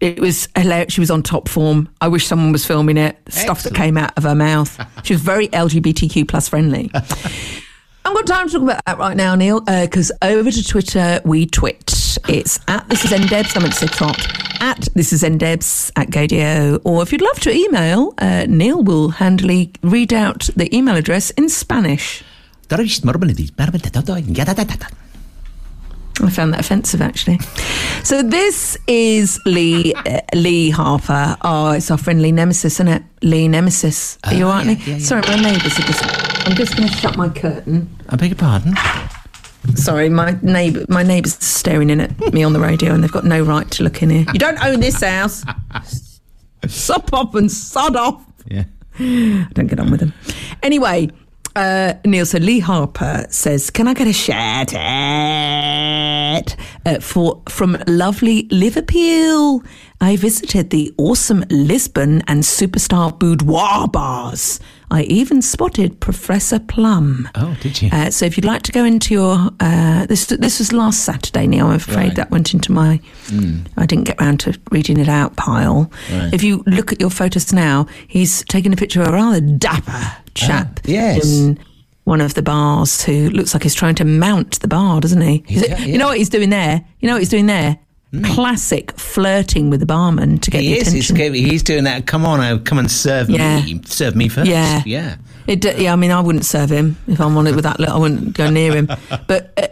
Speaker 5: It was hilarious. She was on top form. I wish someone was filming it. Stuff that came out of her mouth. She was very LGBTQ plus friendly. I've got time to talk about that right now, Neil, because over to Twitter we twit. It's at this is ndebs, I'm at Sitrot, at this is ndebs at Gaydio, or if you'd love to email, uh, Neil will handily read out the email address in Spanish. I found that offensive, actually. So this is Lee uh, Lee Harper. Oh, it's our friendly nemesis, isn't it? Lee Nemesis. Are you aren't
Speaker 4: yeah, yeah, yeah.
Speaker 5: Sorry, my neighbours are just. I'm just going to shut my curtain.
Speaker 4: I beg your pardon?
Speaker 5: Sorry, my neighbour, my neighbours are staring in at me on the radio, and they've got no right to look in here. You don't own this house. Sop off and sod off.
Speaker 4: Yeah.
Speaker 5: I Don't get on with them. Anyway, uh, Neil said Lee Harper says, "Can I get a shout out uh, for from lovely Liverpool? I visited the awesome Lisbon and superstar boudoir bars. I even spotted Professor Plum.
Speaker 4: Oh, did you?
Speaker 5: Uh, so if you'd like to go into your uh, this this was last Saturday. Neil, I'm afraid
Speaker 4: Right.
Speaker 5: that went into my I didn't get round to reading it out pile.
Speaker 4: Right.
Speaker 5: If you look at your photos now, he's taking a picture of a rather dapper chap
Speaker 4: yes.
Speaker 5: in one of the bars who looks like he's trying to mount the bar, doesn't he? It-
Speaker 4: Yeah,
Speaker 5: You know what he's doing there? You know what he's doing there? Classic flirting with the barman to get
Speaker 4: He
Speaker 5: the
Speaker 4: is. He's,
Speaker 5: attention.
Speaker 4: he's doing that. Come on, oh, come and serve
Speaker 5: Yeah.
Speaker 4: me. Serve me first.
Speaker 5: Yeah.
Speaker 4: Yeah.
Speaker 5: It, d- yeah, I mean, I wouldn't serve him if I'm on it with that. I wouldn't go near him. But uh,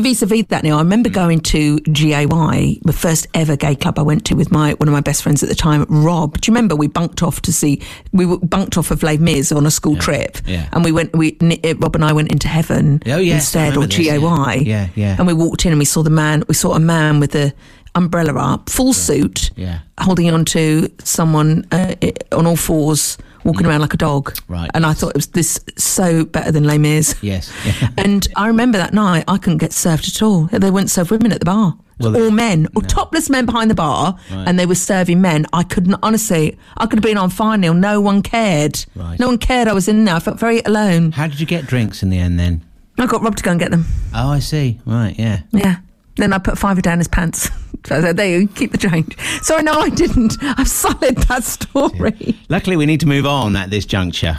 Speaker 5: vis-a-vis that now, I remember going to GAY, the first ever gay club I went to with my one of my best friends at the time, Rob. Do you remember we bunked off to see? We were bunked off of Les Mis on a school trip,
Speaker 4: yeah.
Speaker 5: and we went. We uh, Rob and I went into heaven
Speaker 4: Oh, yes,
Speaker 5: instead, or
Speaker 4: this,
Speaker 5: GAY.
Speaker 4: yeah. Yeah, yeah.
Speaker 5: And we walked in and we saw the man. We saw a man with the umbrella up, full suit,
Speaker 4: Yeah.
Speaker 5: holding on to someone uh, on all fours, walking around like a dog.
Speaker 4: Right.
Speaker 5: And I thought it was this so better than Les Mis.
Speaker 4: Yes. Yeah.
Speaker 5: And I remember that night I couldn't get served at all. They wouldn't serve women at the bar.
Speaker 4: Well,
Speaker 5: all men, or topless men behind the bar,
Speaker 4: Right.
Speaker 5: and they were serving men. I couldn't honestly. I could have been on fire, Neil. No one cared.
Speaker 4: Right.
Speaker 5: No one cared. I was in there. I felt very alone.
Speaker 4: How did you get drinks in the end then?
Speaker 5: I got Rob to go and get them.
Speaker 4: Oh, I see. Right. Yeah.
Speaker 5: Yeah. Then I put fiver down his pants. So there you keep the change. Sorry, no, I didn't. I've sullied that story.
Speaker 4: Luckily, we need to move on at this juncture.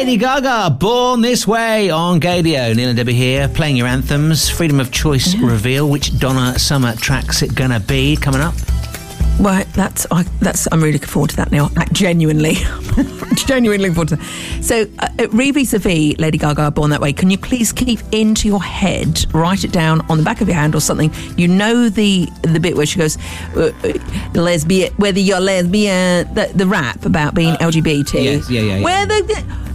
Speaker 4: Lady Gaga, Born This Way on Gaydio. Neil and Debbie here, playing your anthems. Freedom of Choice reveal. Which Donna Summer track's it gonna be coming up?
Speaker 5: Well, that's I, that's I'm really looking forward to that now. Genuinely, genuinely looking forward to that. So, uh, uh, re vis-a-vis Lady Gaga, Born That Way. Can you please keep into your head, write it down on the back of your hand or something? You know the the bit where she goes, uh, uh, lesbian, whether you're lesbian, the, the rap about being LGBT.
Speaker 4: yes, yeah, yeah, yeah.
Speaker 5: Whether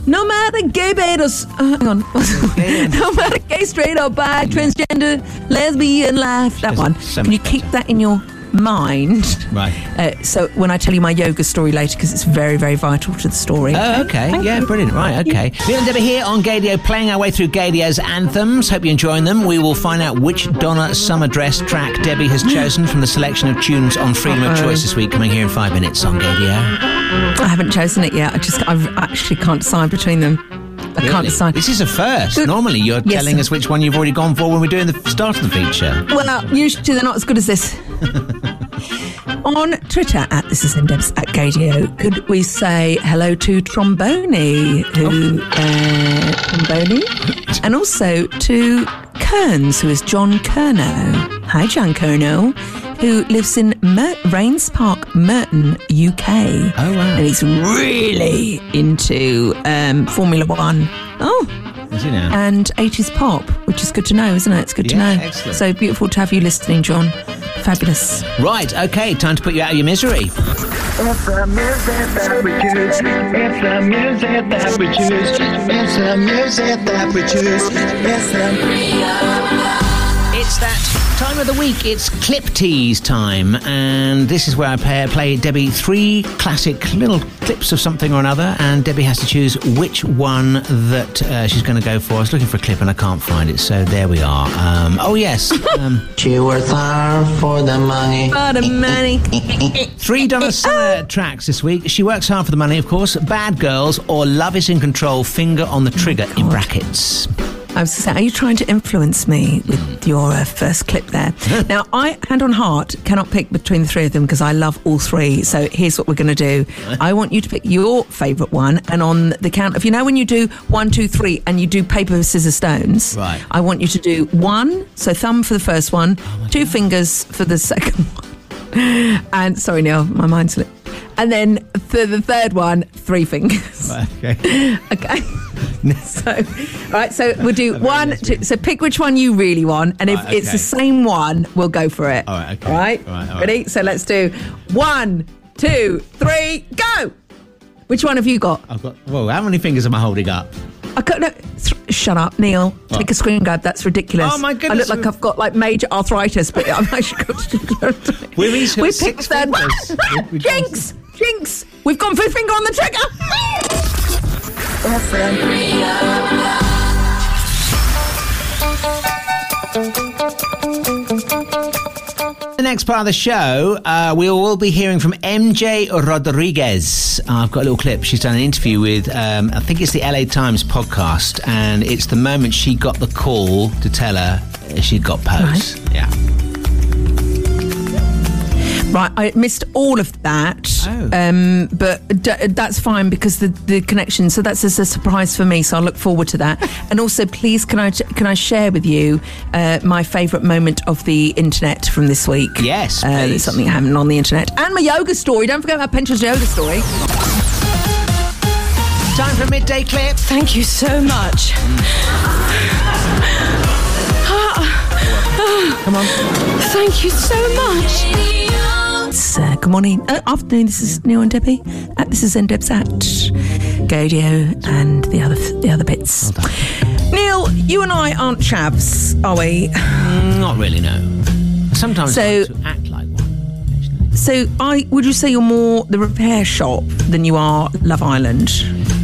Speaker 5: no matter gay, beta, s- uh, hang on, no matter gay, straight or bi, transgender, lesbian life. That one.
Speaker 4: so
Speaker 5: Can you keep that in your mind?
Speaker 4: Right.
Speaker 5: Uh, so when I tell you my yoga story later, because it's very, very vital to the story.
Speaker 4: Oh, okay. Yeah, brilliant. Right, okay. Neil and Debbie here on Gaydio, playing our way through Gaydio's anthems. Hope you're enjoying them. We will find out which Donna Summer Dress track Debbie has chosen from the selection of tunes on Freedom of Choice this week, coming here in five minutes on Gaydio.
Speaker 5: I haven't chosen it yet. I just, I actually can't decide between them. I
Speaker 4: Really?
Speaker 5: can't decide.
Speaker 4: This is a first. Normally, you're
Speaker 5: Yes.
Speaker 4: telling us which one you've already gone for when we're doing the start of the feature.
Speaker 5: Well, usually they're not as good as this. On Twitter at this is Debs at Gaydio, could we say hello to Tromboni, who uh, Tromboni, and also to Kearns, who is John Kerno. Hi, John Kerno, who lives in Mer- Raynes Park, Merton, UK.
Speaker 4: Oh wow!
Speaker 5: And he's really into um, Formula One. Oh.
Speaker 4: Is he now?
Speaker 5: And 80s pop, which is good to know, isn't it? It's good to know.
Speaker 4: excellent.
Speaker 5: So beautiful to have you listening, John. Fabulous.
Speaker 4: Right, okay, time to put you out of your misery.
Speaker 14: It's the music that we choose. It's the music that we choose. It's the music that we choose. It's the.
Speaker 4: It's that time of the week. It's clip tease time, and this is where I play, play Debbie three classic little clips of something or another, and Debbie has to choose which one that uh, she's going to go for. I was looking for a clip and I can't find it, so there we are. Um, oh yes, um,
Speaker 15: She works hard for the money.
Speaker 5: For the money.
Speaker 4: three Donna Summer tracks this week. She works hard for the money, of course. Bad Girls or Love Is in Control. Finger on the trigger in brackets.
Speaker 5: I was saying, are you trying to influence me with your uh, first clip there? now, I, hand on heart, cannot pick between the three of them because I love all three. So here's what we're going to do. I want you to pick your favourite one, and on the count of, you know, when you do one, two, three, and you do paper, scissors, stones,
Speaker 4: Right.
Speaker 5: I want you to do one, so thumb for the first one, two fingers for the second one. And sorry, Neil, my mind slipped. And then for the third one, three fingers.
Speaker 4: Okay.
Speaker 5: Okay. so, all right. So we'll do one. Two, so pick which one you really want, and if
Speaker 4: Right,
Speaker 5: it's the same one, we'll go for it.
Speaker 4: All right, okay.
Speaker 5: All right.
Speaker 4: All right, all right.
Speaker 5: Ready? So let's do one, two, three, go. Which one have you got?
Speaker 4: I've got. Whoa! How many fingers am I holding up?
Speaker 5: I can't, no, th- shut up, Neil. Take a screen grab. That's ridiculous.
Speaker 4: Oh, my goodness!
Speaker 5: I look like I've got like major arthritis, but I'm actually got.
Speaker 4: We've each
Speaker 5: we
Speaker 4: six
Speaker 5: picked third
Speaker 4: fingers. We- we can't-
Speaker 5: Jinx, jinx. We've gone for finger on the trigger.
Speaker 4: The next part of the show, uh, we will be hearing from MJ Rodriguez. I've got a little clip. She's done an interview with, um, I think it's the LA Times podcast, and it's the moment she got the call to tell her she'd got pose. Yeah.
Speaker 5: Right, I missed all of that,
Speaker 4: Oh.
Speaker 5: um, but d- that's fine because the, the connection. So that's just a surprise for me. So I look forward to that. and also, please, can I can I share with you uh, my favourite moment of the internet from this week?
Speaker 4: Yes,
Speaker 5: uh, there's something happening on the internet and my yoga story. Don't forget about Pension's yoga story.
Speaker 4: Time for a midday clip.
Speaker 16: Thank you so much.
Speaker 5: Come on.
Speaker 16: Thank you so much.
Speaker 5: It's, uh, good morning, uh, afternoon. This is Neil and Debbie. Uh, this is Ndebs at Gaydio and the other the other bits. Neil, you and I aren't chavs, are we?
Speaker 4: Mm, Not really, no. Sometimes
Speaker 5: So-
Speaker 4: I like to act like one.
Speaker 5: So, I would you say you're more the repair shop than you are Love Island?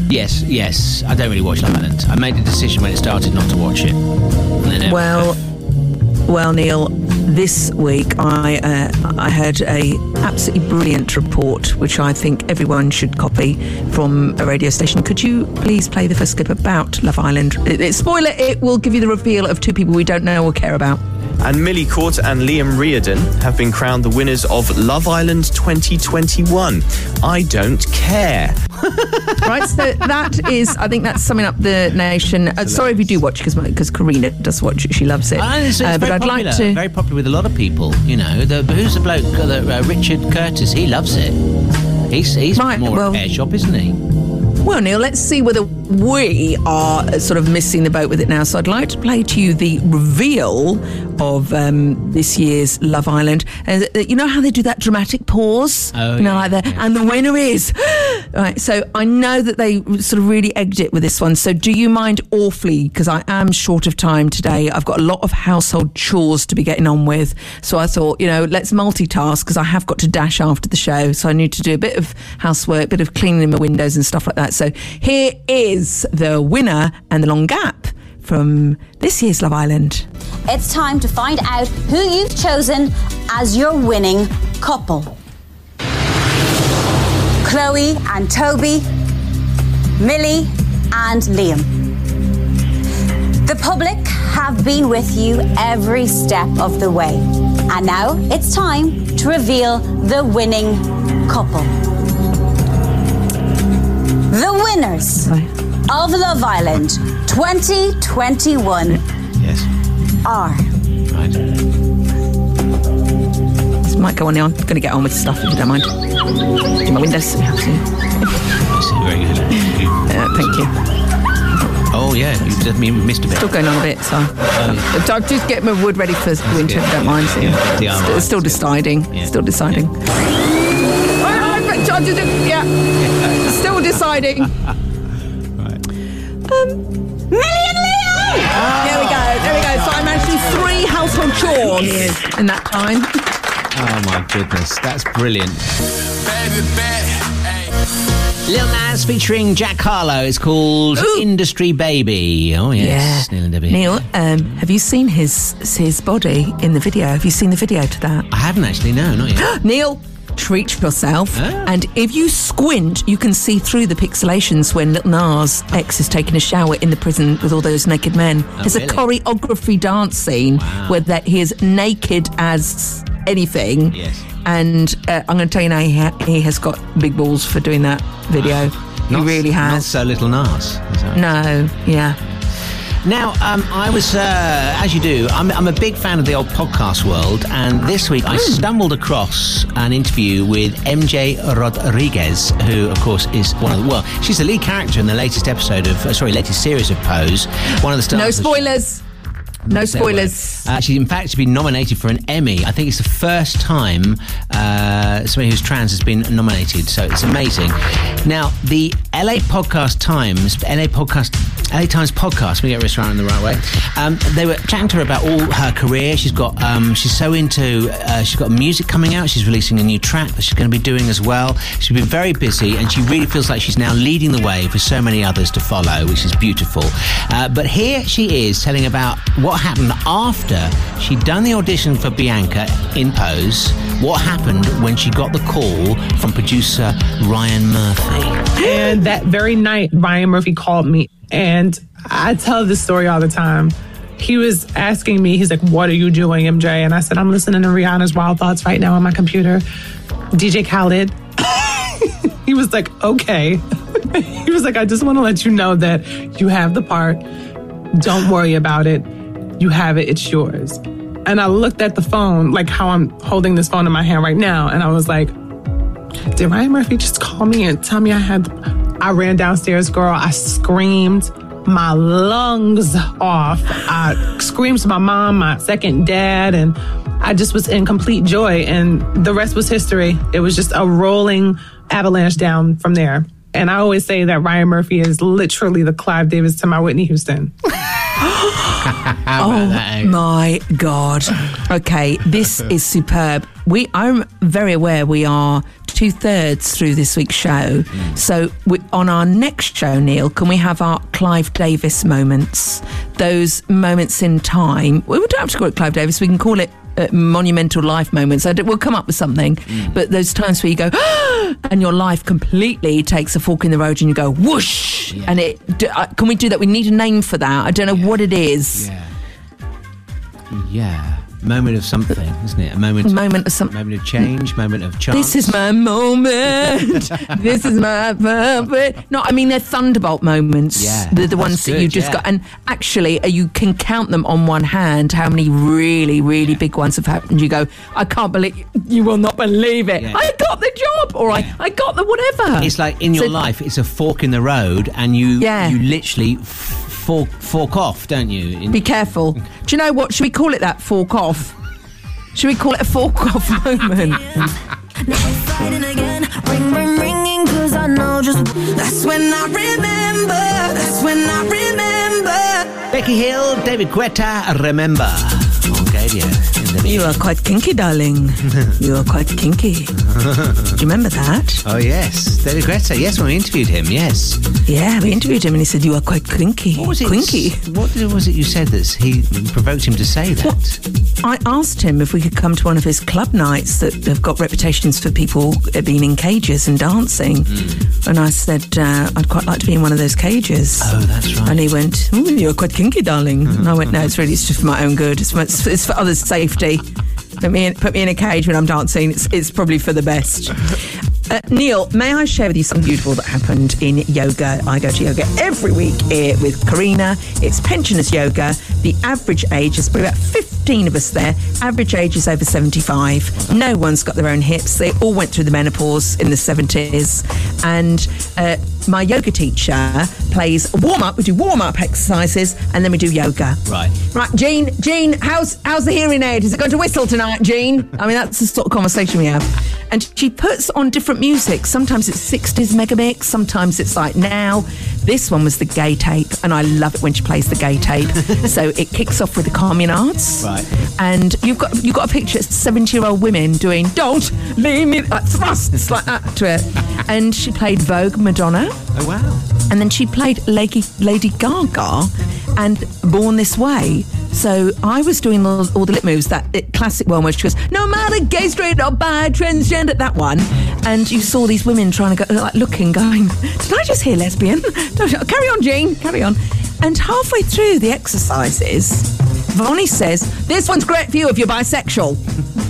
Speaker 4: Yes, yes. I don't really watch Love Island. I made the decision when it started not to watch it. And then it-
Speaker 5: Well, well, Neil. This week, I uh, I heard a absolutely brilliant report, which I think everyone should copy from a radio station. Could you please play the first clip about Love Island? It, it- spoiler: it will give you the reveal of two people we don't know or care about.
Speaker 17: And Millie Court and Liam Reardon have been crowned the winners of Love Island 2021. I don't care.
Speaker 5: right, so that is, I think that's summing up the nation. Uh, sorry if you do watch because because Karina does watch it; she loves it.
Speaker 4: Ah, it's, it's
Speaker 5: Uh, but I'd
Speaker 4: popular,
Speaker 5: like to.
Speaker 4: very popular with a lot of people. You know, the, who's the bloke? Uh, the, uh, Richard Curtis. He loves it. He's he's
Speaker 5: Right,
Speaker 4: more
Speaker 5: well-
Speaker 4: a repair shop, isn't he?
Speaker 5: Well, Neil, let's see whether we are sort of missing the boat with it now. So I'd like to play to you the reveal of um, this year's Love Island. Uh, you know how they do that dramatic pause?
Speaker 4: Oh,
Speaker 5: you know,
Speaker 4: yeah,
Speaker 5: like that. And the winner is. right. So I know that they sort of really egged it with this one. So do you mind awfully? Because I am short of time today. I've got a lot of household chores to be getting on with. So I thought, you know, let's multitask because I have got to dash after the show. So I need to do a bit of housework, a bit of cleaning my windows and stuff like that. So here is the winner and the long gap from this year's Love Island.
Speaker 18: It's time to find out who you've chosen as your winning couple. Chloe and Toby, Millie and Liam. The public have been with you every step of the way, And now it's time to reveal the winning couple. The winners of Love Island 2021
Speaker 4: Yes.
Speaker 18: are.
Speaker 4: Right.
Speaker 5: This might go on now. I'm going to get on with stuff if you don't mind. Do my windows. Yeah, see.
Speaker 4: Very good.
Speaker 5: Uh, thank you.
Speaker 4: Oh yeah, you just me missed a bit.
Speaker 5: Still going on a bit, so. Uh, I'll just get my wood ready for winter, if you don't mind. So,
Speaker 4: yeah, the arm
Speaker 5: Still, still deciding.
Speaker 4: Yeah.
Speaker 5: Still deciding. Oh, oh, oh, yeah. Still deciding. Um, Million Leo! There we go. There we go. So I managed to do three household chores in that time.
Speaker 4: Oh my goodness, that's brilliant. Lil Nas featuring Jack Harlow. It's called Industry Baby. Oh yes, Neil and Debbie.
Speaker 5: Neil, um, have you seen his his body in the video? Have you seen the video to that?
Speaker 4: I haven't actually. No, not yet.
Speaker 5: Neil, treat yourself.
Speaker 4: Ah.
Speaker 5: And if you squint, you can see through the pixelations when Little Nas X is taking a shower in the prison with all those naked men.
Speaker 4: Oh,
Speaker 5: There's
Speaker 4: really?
Speaker 5: a choreography dance scene where that he is naked as anything.
Speaker 4: Yes.
Speaker 5: And uh, I'm going to tell you now, he, ha- he has got big balls for doing that video. he
Speaker 4: Not-
Speaker 5: really
Speaker 4: Not
Speaker 5: has.
Speaker 4: so little Nas.
Speaker 5: No, yeah.
Speaker 4: Now, um, I was, uh, as you do, I'm, I'm a big fan of the old podcast world, and this week I stumbled across an interview with MJ Rodriguez, who, of course, is one of the, well, she's the lead character in the latest episode of, uh, sorry, latest series of Pose. One of the stars.
Speaker 5: No spoilers. No
Speaker 4: Say that word.
Speaker 5: spoilers.
Speaker 4: Uh, she's in fact been nominated for an Emmy. I think it's the first time uh, somebody who's trans has been nominated, so it's amazing. Now, the LA Podcast Times, LA Podcast, LA Times podcast. We get this right in the right way. Um, they were chatting to her about all her career. She's got, um, she's so into, uh, she's got music coming out. She's releasing a new track that she's going to be doing as well. She's been very busy, and she really feels like she's now leading the way for so many others to follow, which is beautiful. Uh, but here she is telling about what happened after she'd done the audition for Bianca in Pose. What happened when she got the call from producer Ryan Murphy?
Speaker 19: And that very night, Ryan Murphy called me. And I tell this story all the time. He was asking me, he's like, What are you doing, MJ? And I said, I'm listening to Rihanna's Wild Thoughts right now on my computer. DJ Khaled. he was like, Okay. he was like, I just want to let you know that you have the part. Don't worry about it. You have it, it's yours. And I looked at the phone, like how I'm holding this phone in my hand right now, and I was like, did Ryan Murphy just call me and tell me I had? I ran downstairs, girl. I screamed my lungs off. I screamed to my mom, my second dad, and I just was in complete joy. And the rest was history. It was just a rolling avalanche down from there. And I always say that Ryan Murphy is literally the Clive Davis to my Whitney Houston.
Speaker 5: oh my god! Okay, this is superb. We, I'm very aware we are two thirds through this week's show. So we, on our next show, Neil, can we have our Clive Davis moments? Those moments in time. We don't have to call it Clive Davis. We can call it. Uh, monumental life moments. I d- we'll come up with something, but those times where you go, and your life completely takes a fork in the road, and you go whoosh, and it. D- uh, can we do that? We need a name for that. I don't know what it is.
Speaker 4: Yeah. Yeah. Moment of something, isn't it? A moment.
Speaker 5: Moment of something.
Speaker 4: Moment of change. Moment of chance.
Speaker 5: This is my moment. this is my moment. No, I mean they're thunderbolt moments.
Speaker 4: Yeah,
Speaker 5: they're the ones that
Speaker 4: good,
Speaker 5: you just
Speaker 4: yeah.
Speaker 5: got. And actually, uh, you can count them on one hand. How many really, really big ones have happened? You go, I can't believe. You will not believe it.
Speaker 4: Yeah.
Speaker 5: I got the job, or I, I got the whatever.
Speaker 4: It's like in your
Speaker 5: So-
Speaker 4: life, it's a fork in the road, and you
Speaker 5: Yeah.
Speaker 4: you literally fork fork off, don't you? In-
Speaker 5: Be careful. Do you know what? Should we call it that fork off? Should we call it a fork off moment?
Speaker 14: Fighting again, ring, ring, ringing, cause I know just that's when I remember, that's when I remember.
Speaker 4: Becky Hill, David Guetta, remember. Radio.
Speaker 5: You are quite kinky, darling. you are quite kinky. Do you remember that?
Speaker 4: Oh yes, David Guetta. Yes, when we interviewed him. Yes.
Speaker 5: Yeah, we interviewed him and he said you are quite kinky.
Speaker 4: What was it?
Speaker 5: Quinky.
Speaker 4: What was it you said that he provoked him to say that?
Speaker 5: I asked him if we could come to one of his club nights that have got reputations for people being in cages and dancing. And I said, uh, I'd quite like to be in one of those cages.
Speaker 4: Oh, that's right.
Speaker 5: And he went, You're quite kinky, darling. And I went, No, it's really, it's just for my own good. It's, it's, it's for others' safety. Put me in, put me in a cage when I'm dancing. It's, it's probably for the best. Uh, Neil, may I share with you something beautiful that happened in yoga? I go to yoga every week here with Karina. It's pensioners yoga. The average age is probably about 15 of us there. Average age is over 75. No one's got their own hips. They all went through the menopause in the 70s. And uh, my yoga teacher plays warm up. We do warm up exercises and then we do yoga.
Speaker 4: Right.
Speaker 5: Right, Jean. Jean, how's how's the hearing aid? Is it going to whistle tonight, Jean? I mean, that's the sort of conversation we have. And she puts on different music. Sometimes it's 60s megamix. Sometimes it's like now. This one was the gay tape, and I love it when she plays the gay tape. so it kicks off with the communards.
Speaker 4: Right.
Speaker 5: And you've got you've got a picture of 70 year old women doing "Don't leave me," like thrusts like that to it. And she played Vogue Madonna.
Speaker 4: Oh wow.
Speaker 5: And then she played Lady, Lady Gaga and Born This Way. So I was doing all, the lip moves, that it, classic one where she goes, no matter gay, straight or bi, transgender, that one. And you saw these women trying to go, like looking, going, did I just hear lesbian? Carry on, Jean, carry on. And halfway through the exercises, Vonnie says, this one's great for you if you're bisexual.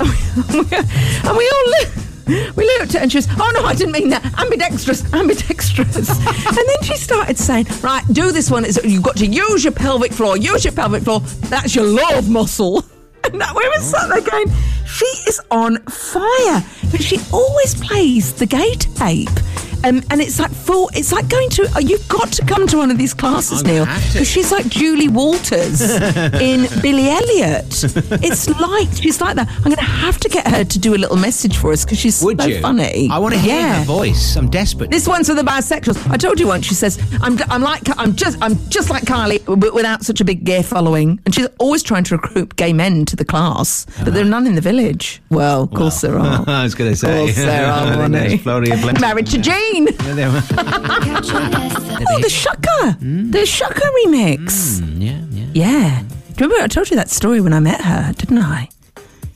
Speaker 5: and we all looked. We looked at her and she was, oh no, I didn't mean that. Ambidextrous, ambidextrous. and then she started saying, right, do this one. It's- You've got to use your pelvic floor, use your pelvic floor. That's your love muscle. And that we were sat there going, she is on fire. But she always plays the gay tape. Um, and it's like full, it's like going to, oh, you've got to come to one of these classes,
Speaker 4: I'm
Speaker 5: Neil. Because she's like Julie Walters in Billy Elliot. It's like, she's like that. I'm going to have to get her to do a little message for us because she's
Speaker 4: Would
Speaker 5: so
Speaker 4: you?
Speaker 5: funny.
Speaker 4: I want to hear
Speaker 5: yeah.
Speaker 4: her voice. I'm desperate.
Speaker 5: This one's for the bisexuals. I told you once. She says, "I'm, I'm like, I'm just, I'm just like Kylie, but without such a big gay following." And she's always trying to recruit gay men to the class, but there are none in the village. Well, of course there are.
Speaker 4: I was going to say, Of
Speaker 5: course there are,
Speaker 4: think
Speaker 5: Ronnie.
Speaker 4: there's plenty-
Speaker 5: Married to Jean. Oh, the Chaka, the Chaka remix.
Speaker 4: Mm, yeah, yeah.
Speaker 5: Yeah. Do you remember I told you that story when I met her, didn't I?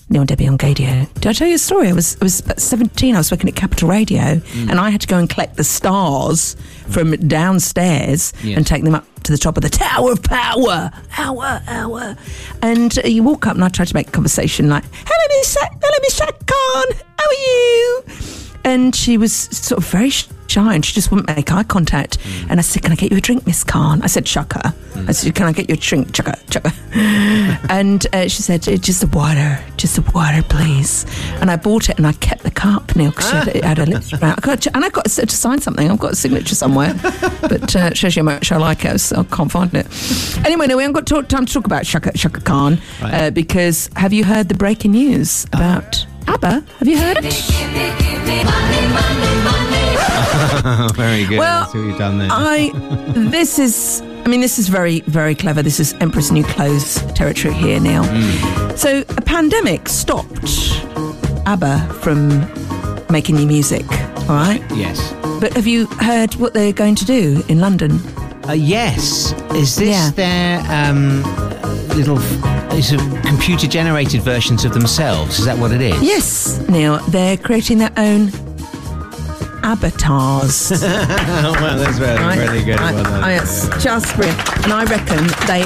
Speaker 5: Neil Debbie on Gaydio. Did I tell you a story? I was I was about 17, I was working at Capital Radio
Speaker 4: Mm.
Speaker 5: and I had to go and collect the stars from downstairs
Speaker 4: Yes.
Speaker 5: and take them up to the top of the Tower of Power. Hour, hour. And uh, you walk up and I try to make conversation like, hello, Miss, hello, Miss Khan. How are you? And she was sort of very shy and she just wouldn't make eye contact. And I said, Can I get you a drink, Miss Khan? I said, Chucker. I said, Can I get you a drink, Chucker, Chucker? and uh, she said, "Uh, Just a water, just a water, please. And I bought it and I kept the cup, Neil, because she had, it had her lips brown. I got and I got to sign something. I've got a signature somewhere. but uh, it shows you how much I like it. So I can't find it. Anyway, no, we haven't got to- time to talk about Chaka, Chaka Khan uh, because have you heard the breaking news about ABBA? Have you heard it?
Speaker 4: Very good.
Speaker 5: Well,
Speaker 4: what you've done there.
Speaker 5: I this is I mean this is very very clever. This is Emperor's New Clothes territory here now. Hmm. So a pandemic stopped ABBA from making new music. All right.
Speaker 4: yes.
Speaker 5: But have you heard what they're going to do in London?
Speaker 4: Uh, yes. Is this
Speaker 5: Yeah.
Speaker 4: their um, little is computer generated versions of themselves? Is that what it is?
Speaker 5: Yes, Neil. They're creating their own avatars.
Speaker 4: well, that's very,
Speaker 5: I-
Speaker 4: really good.
Speaker 5: I,
Speaker 4: well.
Speaker 5: I- it's just brilliant. And I reckon they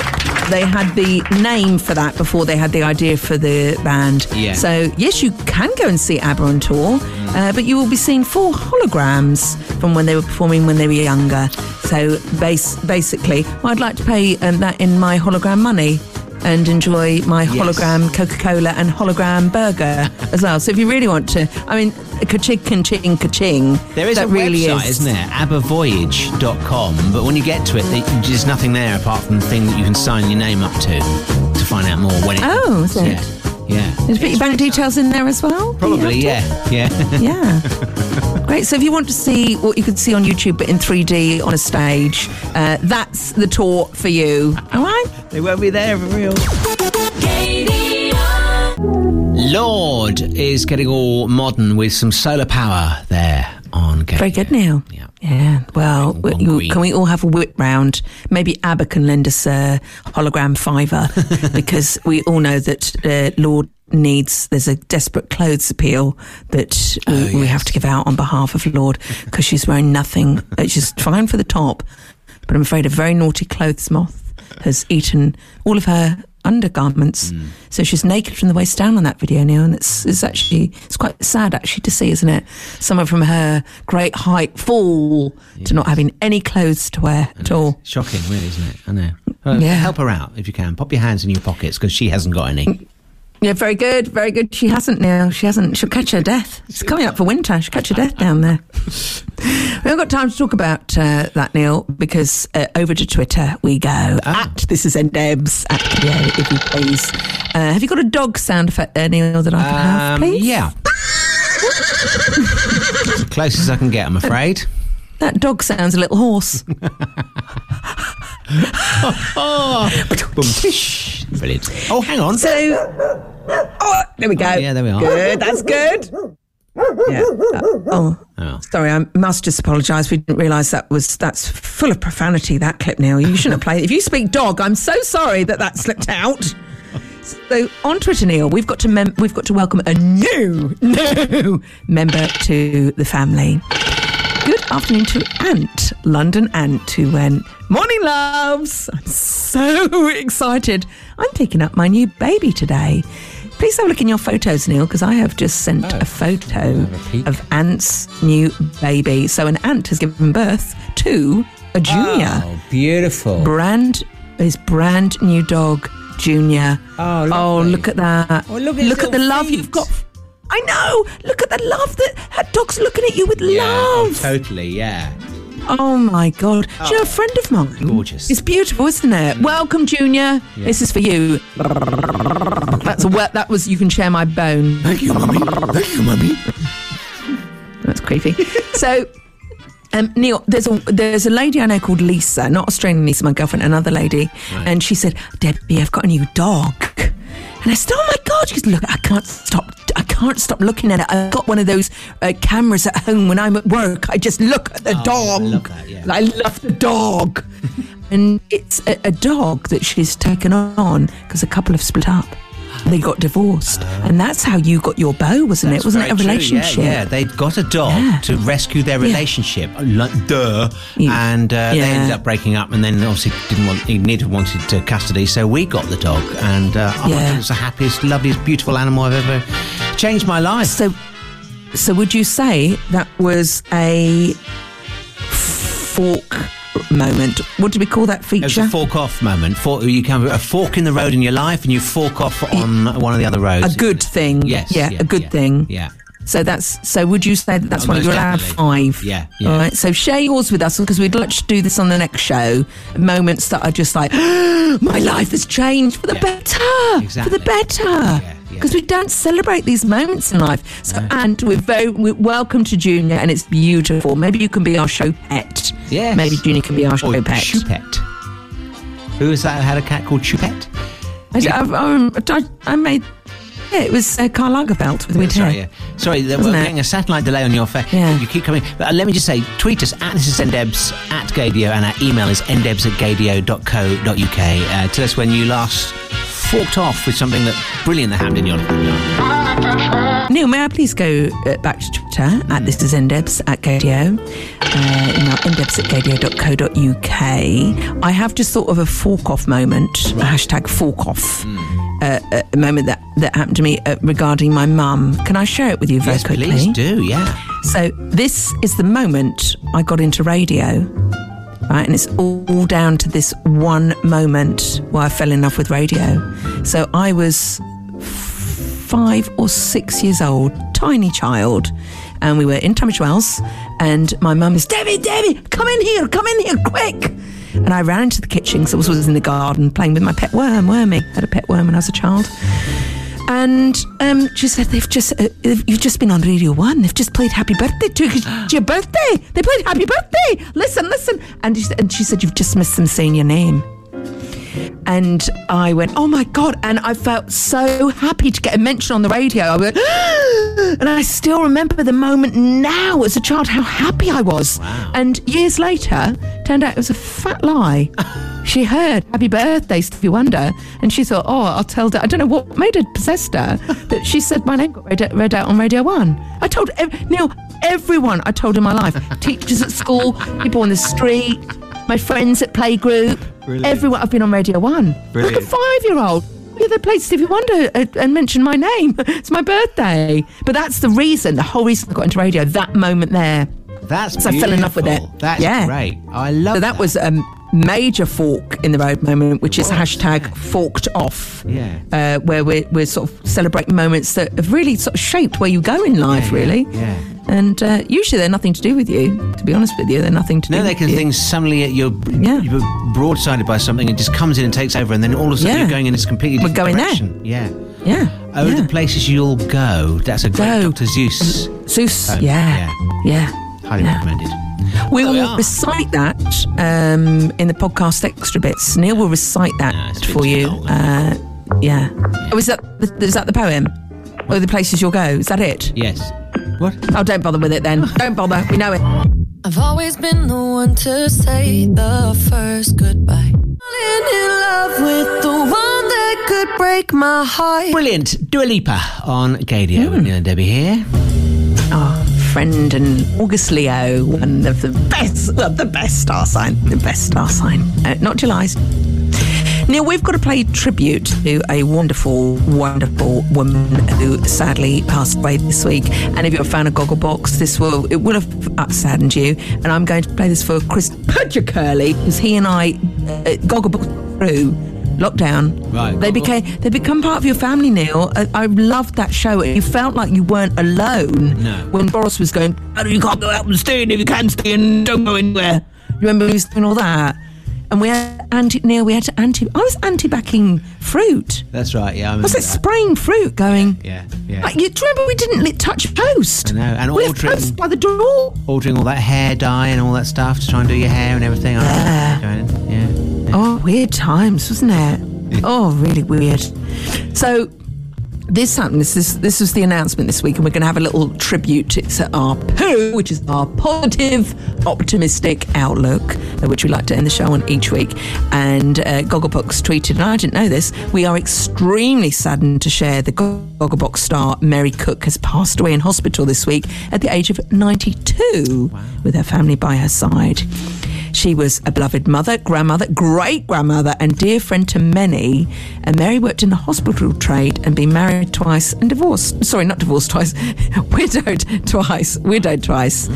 Speaker 5: they had the name for that before they had the idea for the band.
Speaker 4: Yeah.
Speaker 5: So yes, you can go and see ABBA on tour, uh, but you will be seeing four holograms from when they were performing when they were younger. So base, basically, well, I'd like to pay um, that in my hologram money. And enjoy my hologram Coca Cola and hologram burger as well. So if you really want to, I mean, ka-ching, ka-ching, ka-ching.
Speaker 4: There is
Speaker 5: that
Speaker 4: a
Speaker 5: really
Speaker 4: website,
Speaker 5: is.
Speaker 4: is. not there? ABBAvoyage.com. But when you get to it, there's nothing there apart from the thing that you can sign your name up to to find out more when it
Speaker 5: Oh, is it?
Speaker 4: Yeah. Yeah.
Speaker 5: Did you put your bank details in there as well?
Speaker 4: Probably, yeah. Yeah.
Speaker 5: Yeah. Great. So if you want to see what you could see on YouTube but in 3D on a stage, uh, that's the tour for you. All right?
Speaker 4: They won't be there for real. Lorde is getting all modern with some solar power there on Game.
Speaker 5: Very good, Neil. Yeah. Yeah. Well, can we all have a whip round? Maybe ABBA can lend us a hologram fiver because we all know that uh, Lorde needs, there's a desperate clothes appeal that we, we have to give out on behalf of Lorde because she's wearing nothing. Uh, She's fine for the top, but I'm afraid a very naughty clothes moth has eaten all of her undergarments.
Speaker 4: Hmm.
Speaker 5: So she's naked from the waist down on that video now, and it's it's actually it's quite sad actually to see, isn't it? Someone from her great height fall to not having any clothes to wear at all.
Speaker 4: Shocking, really, isn't it? I know. Uh,
Speaker 5: Yeah.
Speaker 4: Help her out if you can. Pop your hands in your pockets because she hasn't got any.
Speaker 5: Yeah, very good, very good. She hasn't now. She hasn't. She'll catch her death. It's coming up for winter. She'll catch her death down there. We haven't got time to talk about uh, that, Neil, because uh, over to Twitter we go. At this is Ndebs at yeah, if you please. Uh, have you got a dog sound effect there, Neil, that I can have,
Speaker 4: Um,
Speaker 5: please?
Speaker 4: yeah. As close as I can get, I'm afraid.
Speaker 5: That dog sounds a little hoarse.
Speaker 4: Boom, tish. Brilliant. Oh, hang on.
Speaker 5: So, oh, there we go.
Speaker 4: yeah, there we are.
Speaker 5: Good, that's good. Yeah. Uh, oh,
Speaker 4: Oh.
Speaker 5: sorry. I must just apologise. We didn't realise that was that's full of profanity. That clip, Neil. You shouldn't have played. it. If you speak dog, I'm so sorry that that slipped out. So on Twitter, Neil, we've got to mem- we've got to welcome a new new member to the family. Good afternoon to Ant, London Ant, who went, Morning, loves. I'm so excited. I'm picking up my new baby today. Please have a look in your photos, Neil, because I have just sent oh. a photo of Ant's new baby. So an ant has given birth to a junior.
Speaker 4: Oh, beautiful.
Speaker 5: Brand his brand new dog, Junior.
Speaker 4: Oh,
Speaker 5: oh look at that.
Speaker 4: Oh, look at
Speaker 5: look at the
Speaker 4: little
Speaker 5: love
Speaker 4: feet.
Speaker 5: you've got. I know. Look at the love that that dog's looking at you with
Speaker 4: Yeah, oh,
Speaker 5: love.
Speaker 4: totally, yeah.
Speaker 5: Oh my God. Do you know a friend of mine?
Speaker 4: Gorgeous.
Speaker 5: It's beautiful, isn't it? Welcome, Junior. This is for you. That's a wet, that was, you can share my bone.
Speaker 4: Thank you, mummy. Thank you, mummy.
Speaker 5: That's creepy. so, um, Neil, there's a there's a lady I know called Lisa, not Australian Lisa, my girlfriend, another lady, and she said, "Debbie, I've got a new dog." And I said, "Oh my God!" She goes, "Look, I can't stop. I can't stop looking at it. I've got one of those uh, cameras at home when I'm at work. I just look at the dog.
Speaker 4: I love that, yeah.
Speaker 5: I love the dog." and it's a, a dog that she's taken on because a couple have split up. They got divorced, and that's how you got your bow, wasn't it? Wasn't it a relationship?
Speaker 4: Yeah, yeah, they got a dog
Speaker 5: Yeah.
Speaker 4: to rescue their relationship. Like, duh. And uh, they ended up breaking up, and then obviously didn't want, he needed wanted uh, custody, so we got the dog, and uh, oh. God, it's the happiest, loveliest, beautiful animal I've ever changed my life.
Speaker 5: So, so would you say that was a fork moment? What do we call that
Speaker 4: It was
Speaker 5: feature?
Speaker 4: a fork off moment. For, you can a fork in the road in your life, and you fork off on one of the other roads.
Speaker 5: a good thing.
Speaker 4: Yes,
Speaker 5: Yeah,
Speaker 4: yeah,
Speaker 5: a good
Speaker 4: yeah,
Speaker 5: thing.
Speaker 4: Yeah.
Speaker 5: So that's so. Would you say that that's one of your five?
Speaker 4: Yeah, yeah.
Speaker 5: All right. So share yours with us because we'd like to do this on the next show. Moments that are just like, my life has changed for the better.
Speaker 4: Exactly.
Speaker 5: For the better. Because we don't celebrate these moments in life. So, and we're very we're welcome to Junior, and it's beautiful. Maybe you can be our show pet.
Speaker 4: Yes.
Speaker 5: Maybe Junior can be our show
Speaker 4: Or
Speaker 5: pet.
Speaker 4: Choupette. Who was that had a cat called Choupette?
Speaker 5: I, I, I, I made. Yeah, it was uh, Karl Lagerfeld with weird
Speaker 4: Sorry,
Speaker 5: hair.
Speaker 4: yeah. Sorry, we're
Speaker 5: Wasn't it?
Speaker 4: getting a satellite delay on your phone.
Speaker 5: Yeah.
Speaker 4: You keep coming. But uh, let me just say, tweet us at this is ndebs at gaydio and our email is ndebs at gaydio.co.uk. Uh, tell us when you last forked off with something that brilliant that happened in your.
Speaker 5: Neil, may I please go uh, back to Twitter at this is ndebs at gaydio, uh, email ndebs at gaydio.co.uk. I have just thought of a fork off moment, a hashtag fork off. Uh, uh, a moment that, that happened to me uh, regarding my mum. Can I share it with you very
Speaker 4: Yes,
Speaker 5: quickly?
Speaker 4: please do, yeah.
Speaker 5: So this is the moment I got into radio, right? And it's all down to this one moment where I fell in love with radio. So I was five or six years old, tiny child, and we were in Tunbridge Wells, and my mum is Debbie, Debbie, come in here, come in here, quick! And I ran into the kitchen because I was in the garden playing with my pet worm, Wormy. I had a pet worm when I was a child. And um, she said, they've just, uh, you've just been on Radio 1. They've just played Happy Birthday to It's your birthday. They played Happy Birthday. Listen, listen. And she, and she said, you've just missed them saying your name. And I went, oh my God. And I felt so happy to get a mention on the radio. I went, and I still remember the moment now as a child how happy I was. And years later, turned out it was a fat lie. she heard Happy Birthday, Stevie Wonder, and she thought, oh, I'll tell her. I don't know what made her possessed her, that she said my name got read, read out on Radio 1. I told, ev- Neil, everyone I told in my life, teachers at school, people on the street, my friends at playgroup.
Speaker 4: Brilliant.
Speaker 5: Everyone, I've been on Radio One. Like a five-year-old. Yeah, they played Stevie Wonder and mentioned my name. it's my birthday. But that's the reason, the whole reason I got into radio. That moment there.
Speaker 4: That's
Speaker 5: so I fell in love with it.
Speaker 4: That's
Speaker 5: yeah.
Speaker 4: great. I love it.
Speaker 5: So that, was a major fork in the road moment, which is hashtag forked off.
Speaker 4: Yeah.
Speaker 5: Uh, where we're, we're sort of celebrating moments that have really sort of shaped where you go in life, really.
Speaker 4: Yeah.
Speaker 5: And uh, usually they're nothing to do with you, to be honest with you. They're nothing to
Speaker 4: No,
Speaker 5: do
Speaker 4: they
Speaker 5: with
Speaker 4: can
Speaker 5: you.
Speaker 4: things suddenly you're, you're broadsided by something and just comes in and takes over, and then all of a sudden
Speaker 5: Yeah.
Speaker 4: you're going in this completely
Speaker 5: We're
Speaker 4: different
Speaker 5: going there.
Speaker 4: Yeah.
Speaker 5: Yeah.
Speaker 4: Oh, the places you'll go. That's a great Dr. Seuss.
Speaker 5: Seuss,
Speaker 4: poem.
Speaker 5: yeah. Yeah.
Speaker 4: Highly
Speaker 5: Yeah.
Speaker 4: recommended.
Speaker 5: We
Speaker 4: There we
Speaker 5: will
Speaker 4: are.
Speaker 5: recite that um, in the podcast extra bits. Neil will recite that for you. Uh, yeah. Oh, is that the, is that the poem? Or the places you'll go? Is that it?
Speaker 4: Yes. What?
Speaker 5: Oh, don't bother with it then. don't bother. We know it.
Speaker 20: I've always been the one to say the first goodbye. Falling in love with the one that could break my heart.
Speaker 4: Brilliant. Dua Lipa on
Speaker 5: Gaydio
Speaker 4: with Neil and Debbie here.
Speaker 5: Our friend and August Leo, one of the best, the best star sign, the best star sign. Uh, not July's. Neil, we've got to play tribute to a wonderful, wonderful woman who sadly passed away this week. And if you're a fan of Gogglebox, this will it will have saddened you. And I'm going to play this for Chris Curly, because he and I, uh, Gogglebox through lockdown.
Speaker 4: Right.
Speaker 5: They became they become part of your family, Neil. I, I loved that show. You felt like you weren't alone
Speaker 4: No.
Speaker 5: when Boris was going. Oh, you can't go out and stay, in if you can stay, and don't go anywhere. You remember he was doing all that. And we had anti Neil. We had to anti. I was anti-backing fruit.
Speaker 4: That's right. Yeah. I
Speaker 5: was
Speaker 4: remember
Speaker 5: like spraying fruit, going.
Speaker 4: that. Yeah. Yeah.
Speaker 5: Like, you, do you remember we didn't lit touch post?
Speaker 4: I know. And
Speaker 5: we left
Speaker 4: ordering,
Speaker 5: post by the door.
Speaker 4: ordering all that hair dye and all that stuff to try and do your hair and everything. I remember going in. Yeah.
Speaker 5: Oh, weird times, wasn't it? Oh, really weird. So this happened. This is this was the announcement this week, and we're going to have a little tribute to our poo, which is our positive, optimistic outlook, which we like to end the show on each week. And uh, Gogglebox tweeted, and I didn't know this. We are extremely saddened to share the Gogglebox star Mary Cook has passed away in hospital this week at the age of 92, with her family by her side. She was a beloved mother, grandmother, great grandmother, and dear friend to many. And Mary worked in the hospital trade and been married twice and divorced. Sorry, not divorced twice, widowed twice, widowed twice.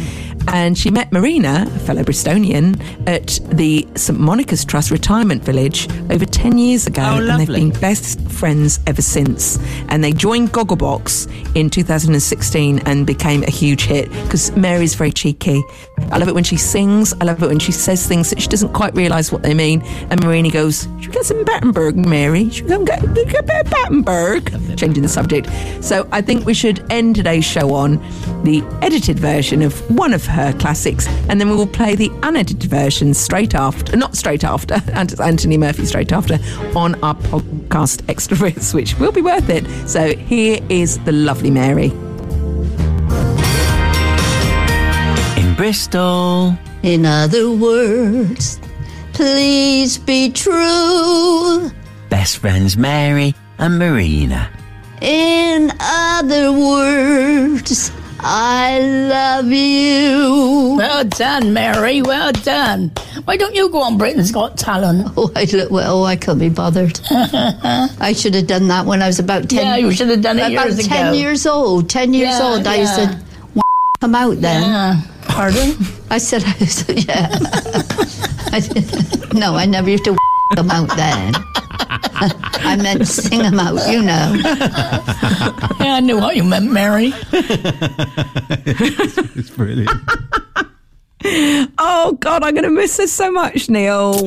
Speaker 5: And she met Marina, a fellow Bristolian, at the St Monica's Trust retirement village over 10 years ago.
Speaker 4: Oh,
Speaker 5: and they've been best friends ever since. And they joined Gogglebox in 2016 and became a huge hit because Mary's very cheeky. I love it when she sings. I love it when she says things that she doesn't quite realise what they mean. And Marina goes, Should we get some Battenberg, Mary? Should we go and get, get a bit of Battenberg? Changing the subject. So I think we should end today's show on the edited version of one of her classics. And then we will play the unedited version straight after, not straight after, and Anthony Murphy straight after, on our podcast Extra Bits, which will be worth it. So here is the lovely Mary.
Speaker 7: In Bristol.
Speaker 6: In other words, please be true.
Speaker 7: Best friends Mary and Marina.
Speaker 6: In other words, I love you.
Speaker 8: Well done, Mary. Well done. Why don't you go on Britain's Got Talent?
Speaker 6: Oh, I look well. I can't be bothered. I should have done that when I was about ten.
Speaker 8: Yeah, you should have done it
Speaker 6: about
Speaker 8: years
Speaker 6: ten
Speaker 8: ago.
Speaker 6: years old. Ten years
Speaker 8: Yeah,
Speaker 6: old. I
Speaker 8: yeah.
Speaker 6: said, "Come out then."
Speaker 8: Yeah. Pardon?
Speaker 6: I said, I said yeah. I said, no, I never used to come out then. I meant sing them out, you know.
Speaker 8: Yeah, I knew what you meant, Mary.
Speaker 4: it's brilliant.
Speaker 5: Oh, God, I'm going to miss this so much, Neil.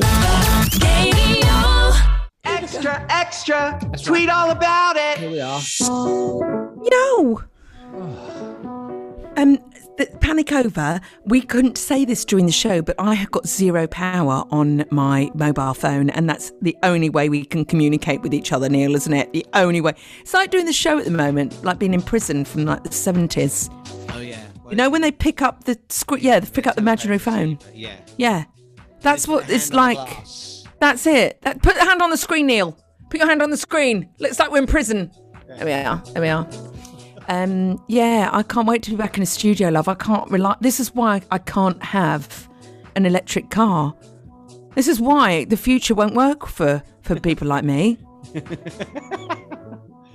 Speaker 14: Extra, extra. Tweet all about it. Here we are.
Speaker 5: You know, um, the panic over. We couldn't say this during the show, but I have got zero power on my mobile phone, and that's the only way we can communicate with each other, Neil, isn't it? The only way. It's like doing the show at the moment, like being in prison from like the seventies.
Speaker 4: Oh yeah.
Speaker 5: You know when they pick up the screen? Yeah, they pick up the imaginary phone.
Speaker 4: Yeah.
Speaker 5: Yeah, that's what it's like. That's it. That, put your hand on the screen, Neil. Put your hand on the screen. Looks like we're in prison. There we are. There we are. Um, yeah, I can't wait to be back in a studio, love. I can't rely. This is why I can't have an electric car This is why the future won't work for, for people like me. Do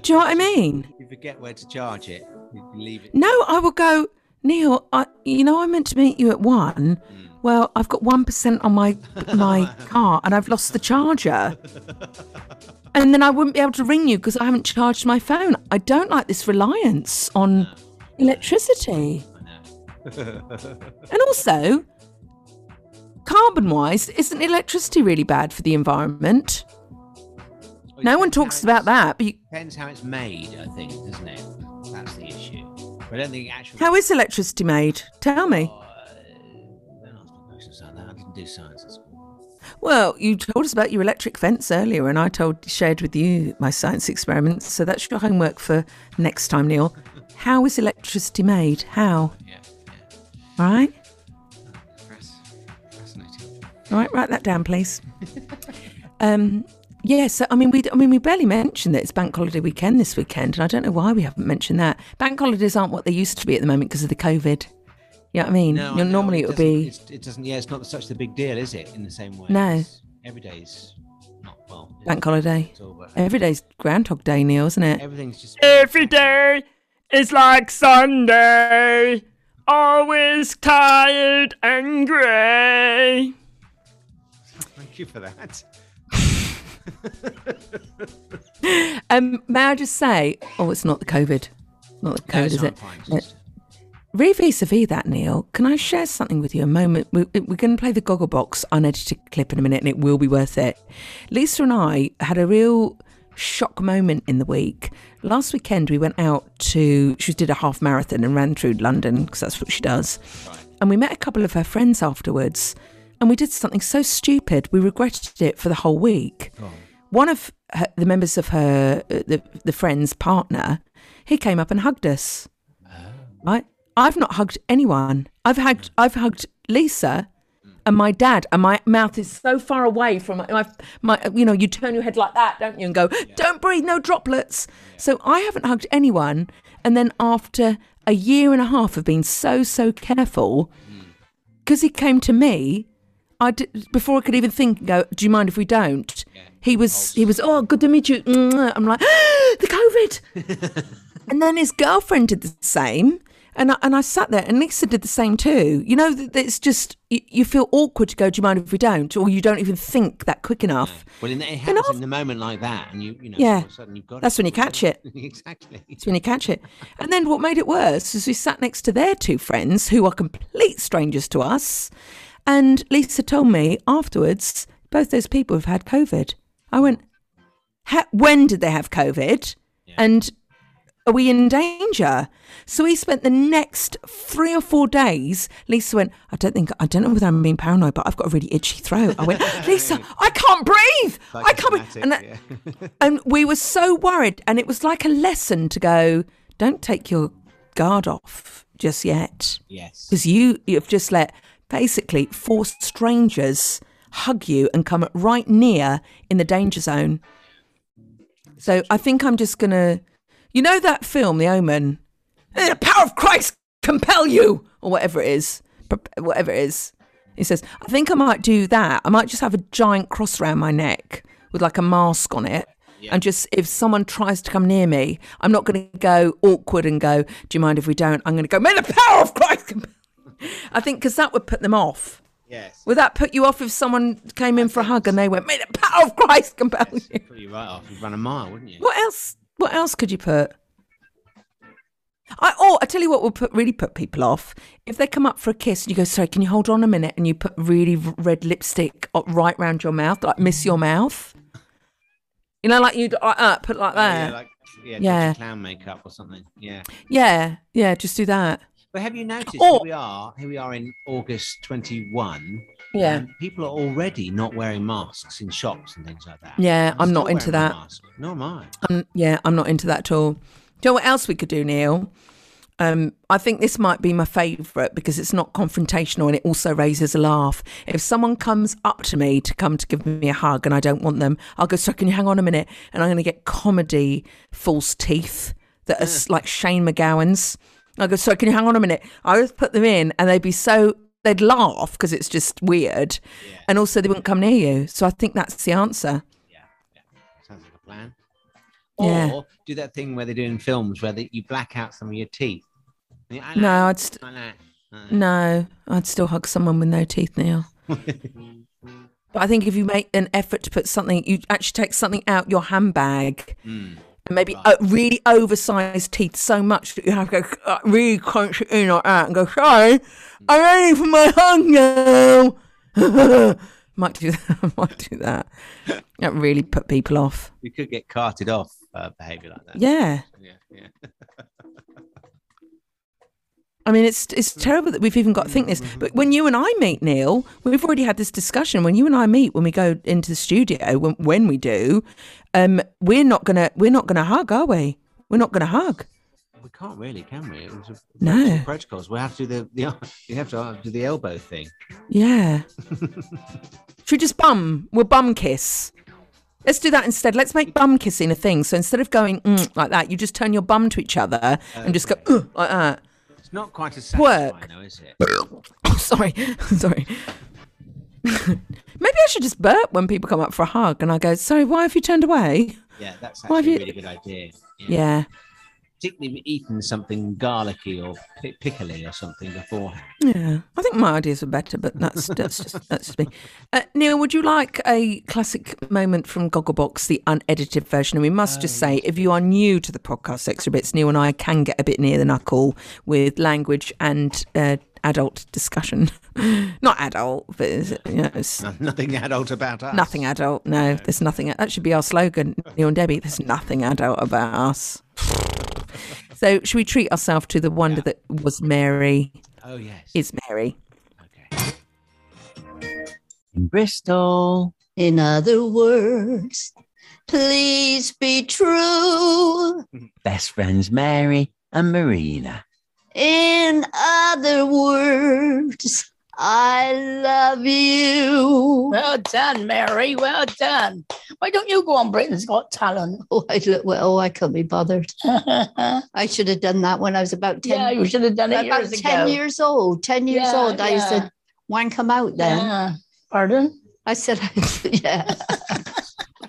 Speaker 5: you know what I mean?
Speaker 4: You forget where to charge it. You leave it.
Speaker 5: No, I will go, Neil, I, you know, I meant to meet you at one. Well, I've got 1% on my my car and I've lost the charger. And then I wouldn't be able to ring you because I haven't charged my phone. I don't like this reliance on electricity. And also, carbon wise, isn't electricity really bad for the environment? No one talks about that, but you,
Speaker 4: Depends how it's made, I think, doesn't it? That's the issue. But I don't think actually.
Speaker 5: how is electricity made? Tell oh, uh, me.
Speaker 4: questions like that. I didn't do science at school.
Speaker 5: Well, you told us about your electric fence earlier, and I told shared with you my science experiments. So that's your homework for next time, Neil. How is electricity made? How? All right.
Speaker 4: Fascinating.
Speaker 5: All right. Write that down, please. um. Yeah, so I mean, we I mean, we barely mentioned that it's Bank Holiday weekend this weekend, and I don't know why we haven't mentioned that. Bank holidays aren't what they used to be at the moment because of the COVID. You know what I mean?
Speaker 4: No, I
Speaker 5: You know,
Speaker 4: know,
Speaker 5: normally it would be
Speaker 4: it's- It doesn't. Yeah, it's not such a big deal, is it? In the same way.
Speaker 5: No.
Speaker 4: It's- Every day's not well.
Speaker 5: bank holiday.
Speaker 4: It's all about-
Speaker 5: Every day's Groundhog Day, Neil, isn't it?
Speaker 4: Everything's just.
Speaker 14: Every day is like Sunday, always tired and grey.
Speaker 4: Thank you for that.
Speaker 5: Um, may I just say? Oh, it's not the COVID. Not the COVID,
Speaker 4: it's
Speaker 5: is
Speaker 4: not
Speaker 5: it?
Speaker 4: Fine, it's
Speaker 5: Uh, Re vis-a-vis that, Neil, can I share something with you? A moment. We, we're going to play the Gogglebox unedited clip in a minute, and it will be worth it. Lisa and I had a real shock moment in the week. Last weekend, we went out to. She did a half marathon and ran through London because that's what she does. And we met a couple of her friends afterwards, and we did something so stupid. We regretted it for the whole week. One of her, the members of her, uh, the, the friend's partner, he came up and hugged us. Right? I've not hugged anyone. I've hugged, I've hugged Lisa and my dad, and my mouth is so far away from my, my, my you know, you turn your head like that, don't you, and go, don't breathe, no droplets. So I haven't hugged anyone. And then after a year and a half of being so, so careful, mm. because he came to me, I did, before I could even think, go, do you mind if we don't? He was, he was, oh, good to meet you. Mm, I'm like, the COVID. and then his girlfriend did the same. And I, and I sat there, and Lisa did the same too. You know, it's just you, you feel awkward to go. Do you mind if we don't? Or you don't even think that quick enough.
Speaker 4: Well, in, it happens in the moment like that, and you, you know,
Speaker 5: Yeah.
Speaker 4: all of a sudden you've got.
Speaker 5: That's
Speaker 4: it.
Speaker 5: when you catch it.
Speaker 4: exactly.
Speaker 5: It's when you catch it. And then what made it worse is we sat next to their two friends who are complete strangers to us. And Lisa told me afterwards, both those people have had COVID. I went, when did they have COVID? And are we in danger? So we spent the next three or four days. Lisa went, I don't think, I don't know whether I'm being paranoid, but I've got a really itchy throat. I went, Lisa, I can't breathe. I can't breathe. And, that- and we were so worried. And it was like a lesson to go, don't take your guard off just yet.
Speaker 4: Yes.
Speaker 5: Because you, you've just let basically four strangers hug you and come right near in the danger zone. So I think I'm just going to, you know, that film, The Omen, "Eh, the power of Christ compel you, or whatever it is, whatever it is. He says, I think I might do that. I might just have a giant cross around my neck with like a mask on it. And just if someone tries to come near me, I'm not going to go awkward and go, Do you mind if we don't? I'm going to go, May the power of Christ compel. I think because that would put them off.
Speaker 4: Yes.
Speaker 5: Would that put you off if someone came in for a hug and they went, May the power of Christ compel you?
Speaker 4: Put you right off. You'd run a mile, wouldn't you?
Speaker 5: What else? What else could you put? I oh, I tell you what will put really put people off if they come up for a kiss and you go, sorry, can you hold on a minute? And you put really red lipstick right round your mouth, like miss your mouth. You know, like you would uh, uh, put like
Speaker 4: Oh, yeah,
Speaker 5: that.
Speaker 4: like yeah,
Speaker 5: Yeah.
Speaker 4: Clown makeup or something. Yeah.
Speaker 5: yeah, yeah, just do that.
Speaker 4: But have you noticed
Speaker 5: Or-
Speaker 4: here we are? Here we are in August 21.
Speaker 5: Yeah.
Speaker 4: people are already not wearing masks in shops and things like that.
Speaker 5: Yeah, I'm not into that.
Speaker 4: Nor am I.
Speaker 5: Um, yeah, I'm not into that at all. Do you know what else we could do, Neil? Um, I think this might be my favourite because it's not confrontational and it also raises a laugh. If someone comes up to me to come to give me a hug and I don't want them, I'll go, so can you hang on a minute? And I'm going to get comedy false teeth that are s- like Shane MacGowan's. I'll go, so can you hang on a minute? I just put them in and they'd be so they'd laugh because it's just weird, and also they wouldn't come near you. So I think that's the answer. Yeah.
Speaker 4: Sounds like a plan.
Speaker 5: Yeah.
Speaker 4: Or do that thing where they do in films where they, you black out some of your teeth.
Speaker 5: No, I'd st-
Speaker 4: like-
Speaker 5: no, I'd still hug someone with no teeth, Neil. But I think if you make an effort to put something, you actually take something out your handbag.
Speaker 4: Mm.
Speaker 5: Maybe uh, really oversized teeth so much that you have to go uh, really crunch it in like that and go, sorry, I'm ready for my now. might do that. might do that. That really put people off.
Speaker 4: You could get carted off uh, behavior like that.
Speaker 5: Yeah.
Speaker 4: Yeah, yeah.
Speaker 5: I mean, it's it's terrible that we've even got to think this. But when you and I meet, Neil, we've already had this discussion. When you and I meet, when we go into the studio, when, when we do, um, we're not gonna we're not gonna hug, are we? We're not gonna hug.
Speaker 4: We can't really, can we? It was a,
Speaker 5: No.
Speaker 4: protocols. We have to do the, the you have to do the elbow thing.
Speaker 5: Yeah. Should we just bum? We'll bum kiss. Let's do that instead. Let's make bum kissing a thing. So instead of going mm, like that, you just turn your bum to each other and just go like that.
Speaker 4: It's not quite as
Speaker 5: Work.
Speaker 4: satisfying, though, is it?
Speaker 5: Oh, sorry, sorry. Maybe I should just burp when people come up for a hug, and I go, "Sorry, why have you turned away?"
Speaker 4: Yeah, that's actually a really good idea.
Speaker 5: Yeah,
Speaker 4: Particularly if you've eaten something garlicky or pi- pickly or something beforehand.
Speaker 5: yeah. I think my ideas are better, but that's that's just that's just me. Uh, Neil, would you like a classic moment from Gogglebox, the unedited version? And we must just say, if you are new to the podcast Extra Bits, Neil and I can get a bit near the knuckle with language and uh, adult discussion. Not adult, but it's, you know, it's
Speaker 4: No- Nothing adult about us.
Speaker 5: Nothing adult. No, there's nothing. That should be our slogan, Neil and Debbie. There's nothing adult about us. So, should we treat ourselves to the wonder that was Mary?
Speaker 4: Oh yes.
Speaker 5: Is Mary? Okay.
Speaker 7: In Bristol.
Speaker 6: In other words, please be true.
Speaker 7: Best friends Mary and Marina.
Speaker 6: In other words, I love you.
Speaker 8: Well done, Mary. Well done. Why don't you go on Britain's Got Talent?
Speaker 6: Oh, I look well. I couldn't be bothered. I should have done that when I was about ten.
Speaker 8: Yeah, you should have done it
Speaker 6: about
Speaker 8: years
Speaker 6: ten
Speaker 8: ago.
Speaker 6: years old. Ten years
Speaker 8: Yeah,
Speaker 6: old. I used to wank them out then.
Speaker 8: Yeah. Pardon?
Speaker 6: I said, yeah.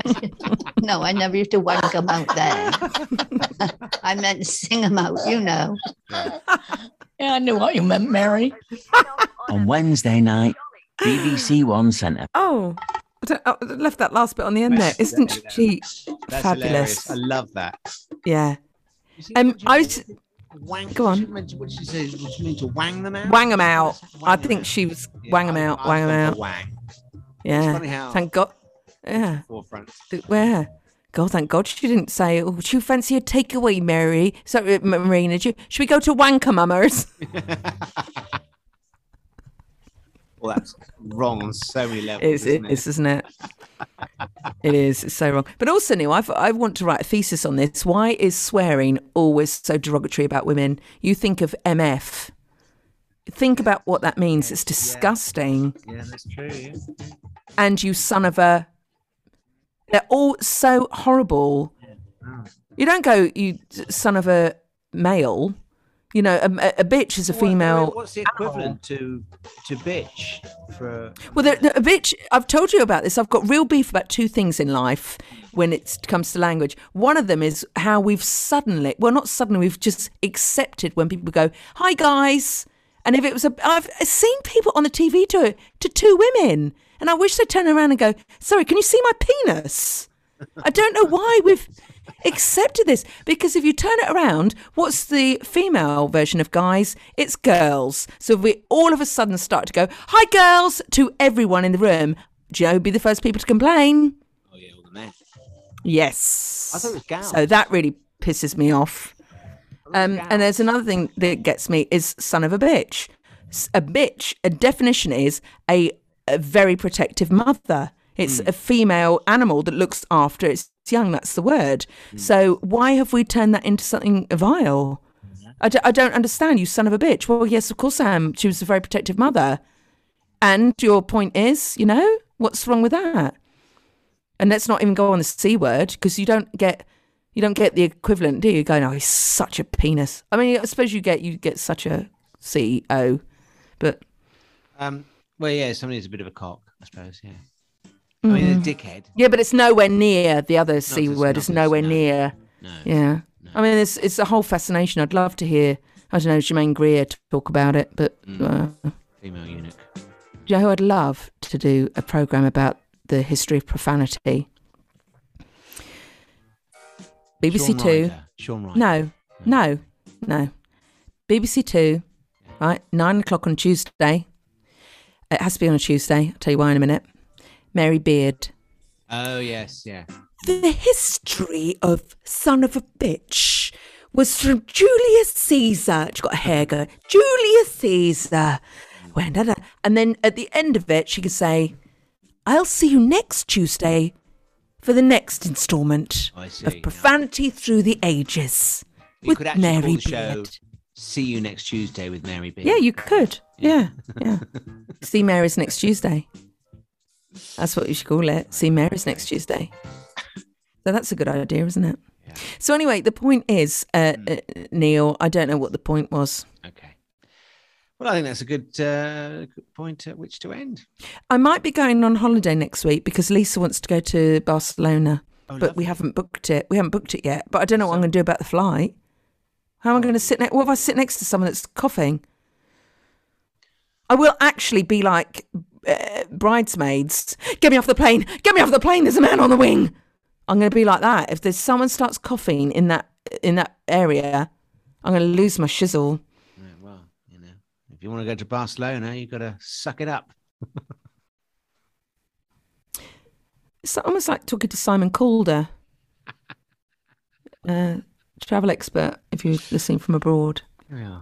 Speaker 6: no, I never used to wank them out then. I meant sing them out. You know.
Speaker 8: Yeah, I knew what you meant, Mary.
Speaker 7: On Wednesday night, BBC One Centre.
Speaker 5: Oh, I, don't, I left that last bit on the end there. Isn't she
Speaker 4: That's
Speaker 5: fabulous?
Speaker 4: hilarious. I love that.
Speaker 5: Yeah. Um, I was.
Speaker 4: Wank,
Speaker 5: Go on.
Speaker 4: She meant to- What did she say? What she mean to wang them out?
Speaker 5: Wang them out. I think she was wang them out. Wang them
Speaker 4: I've gone
Speaker 5: out.
Speaker 4: Wang.
Speaker 5: Yeah.
Speaker 4: funny how-
Speaker 5: Thank God. Yeah.
Speaker 4: Forefront.
Speaker 5: Where? God, thank God she didn't say, oh, do you fancy a takeaway, Mary? Sorry, uh, Marina, do you, should we go to Wanker Mummers?
Speaker 4: Well, that's wrong on so many levels.
Speaker 5: It's,
Speaker 4: isn't
Speaker 5: it is, isn't it? it is. It's so wrong. But also, Neil, I've, I want to write a thesis on this. Why is swearing always so derogatory about women? You think of MF. Think about what that means. It's disgusting.
Speaker 4: Yeah, that's true. Yeah.
Speaker 5: And you son of a. They're all so horrible. You don't go, you son of a male. You know, a, a- bitch is a female.
Speaker 4: What's the equivalent to to bitch for?
Speaker 5: Well, the, the, a bitch, I've told you about this. I've got real beef about two things in life when it comes to language. One of them is how we've suddenly, well, not suddenly, we've just accepted when people go, hi, guys. And if it was a, I've seen people on the TV do it to two women. And I wish they'd turn around and go, sorry, can you see my penis? I don't know why we've accepted this because if you turn it around, what's the female version of guys? It's girls. So if we all of a sudden start to go, hi, girls, to everyone in the room, Joe be the first people to complain.
Speaker 4: Oh yeah, all the men.
Speaker 5: Yes.
Speaker 4: I thought it was gals.
Speaker 5: So that really pisses me off. Um, and there's another thing that gets me is son of a bitch. A bitch, a definition is a, a very protective mother. It's a female animal that looks after its young. That's the word. So why have we turned that into something vile? I, d- I don't understand, you son of a bitch. Well, yes, of course I am. She was a very protective mother. And your point is, you know, what's wrong with that? And let's not even go on the c word because you don't get you don't get the equivalent, do you? Going, oh, he's such a penis. I mean, I suppose you get you get such a C O, but
Speaker 4: Um, well, yeah, somebody who's a bit of a cock, I suppose. Yeah. I mean, a
Speaker 5: Mm.
Speaker 4: dickhead.
Speaker 5: Yeah, but it's nowhere near the other C
Speaker 4: as-
Speaker 5: word.
Speaker 4: not
Speaker 5: It's
Speaker 4: as-
Speaker 5: nowhere
Speaker 4: no,
Speaker 5: near.
Speaker 4: no,
Speaker 5: yeah. I mean, it's it's a whole fascination. I'd love to hear, I don't know, Germaine Greer to talk about it, but uh,
Speaker 4: Female eunuch.
Speaker 5: do you know who I'd love to do a program about the history of profanity? BBC
Speaker 4: Shaun
Speaker 5: Two.
Speaker 4: Ryder. Shaun Ryder.
Speaker 5: No, no, no. BBC Two, right? Nine o'clock on Tuesday. It has to be on a Tuesday. I'll tell you why in a minute. Mary Beard.
Speaker 4: Oh yes, yeah.
Speaker 5: The history of son of a bitch was from Julius Caesar. She got a hair going. Julius Caesar. Went, da, da. And then at the end of it, she could say, I'll see you next Tuesday for the next instalment of. Profanity Through the Ages
Speaker 4: You
Speaker 5: with
Speaker 4: could actually
Speaker 5: Mary
Speaker 4: call the show
Speaker 5: Beard.
Speaker 4: "See You Next Tuesday" with Mary Beard.
Speaker 5: Yeah, you could. Yeah, yeah. see Mary's next Tuesday. That's what you should call it. See Mary's next Tuesday. So that's a good idea, isn't it? Yeah. So anyway, the point is, uh, uh, Neil. I don't know what the point was. Okay.
Speaker 4: Well, I think that's a good, uh, good point at which to end.
Speaker 5: I might be going on holiday next week because Lisa wants to go to Barcelona,
Speaker 4: Oh,
Speaker 5: but we haven't booked it. We haven't booked it yet. But I don't know what I'm going to do about the flight. How am I going to sit next? What if I sit next to someone that's coughing? I will actually be like uh, bridesmaids. Get me off the plane! Get me off the plane! There's a man on the wing. I'm going to be like that. If there's someone starts coughing in that in that area, I'm going to lose my shizzle.
Speaker 4: Yeah, well, you know, if you want to go to Barcelona, you've got to suck it up.
Speaker 5: It's almost like talking to Simon Calder, uh, travel expert, if you're listening from abroad.
Speaker 4: Yeah.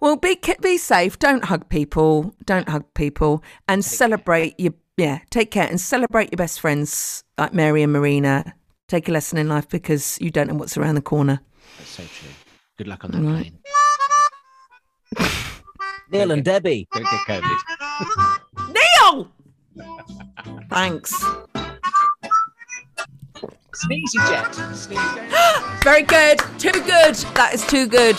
Speaker 5: Well, be be safe. Don't hug people. Don't hug people, and celebrate your yeah. Take care and celebrate your best friends like Mary and Marina. Take a lesson in life because you don't know what's around the corner.
Speaker 4: That's so true. Good luck on that
Speaker 5: All right.
Speaker 4: plane.
Speaker 21: Neil and Debbie.
Speaker 4: Don't get COVID.
Speaker 5: Neil. Thanks.
Speaker 4: Sneezy jet.
Speaker 5: Very good. Too good. That is too good.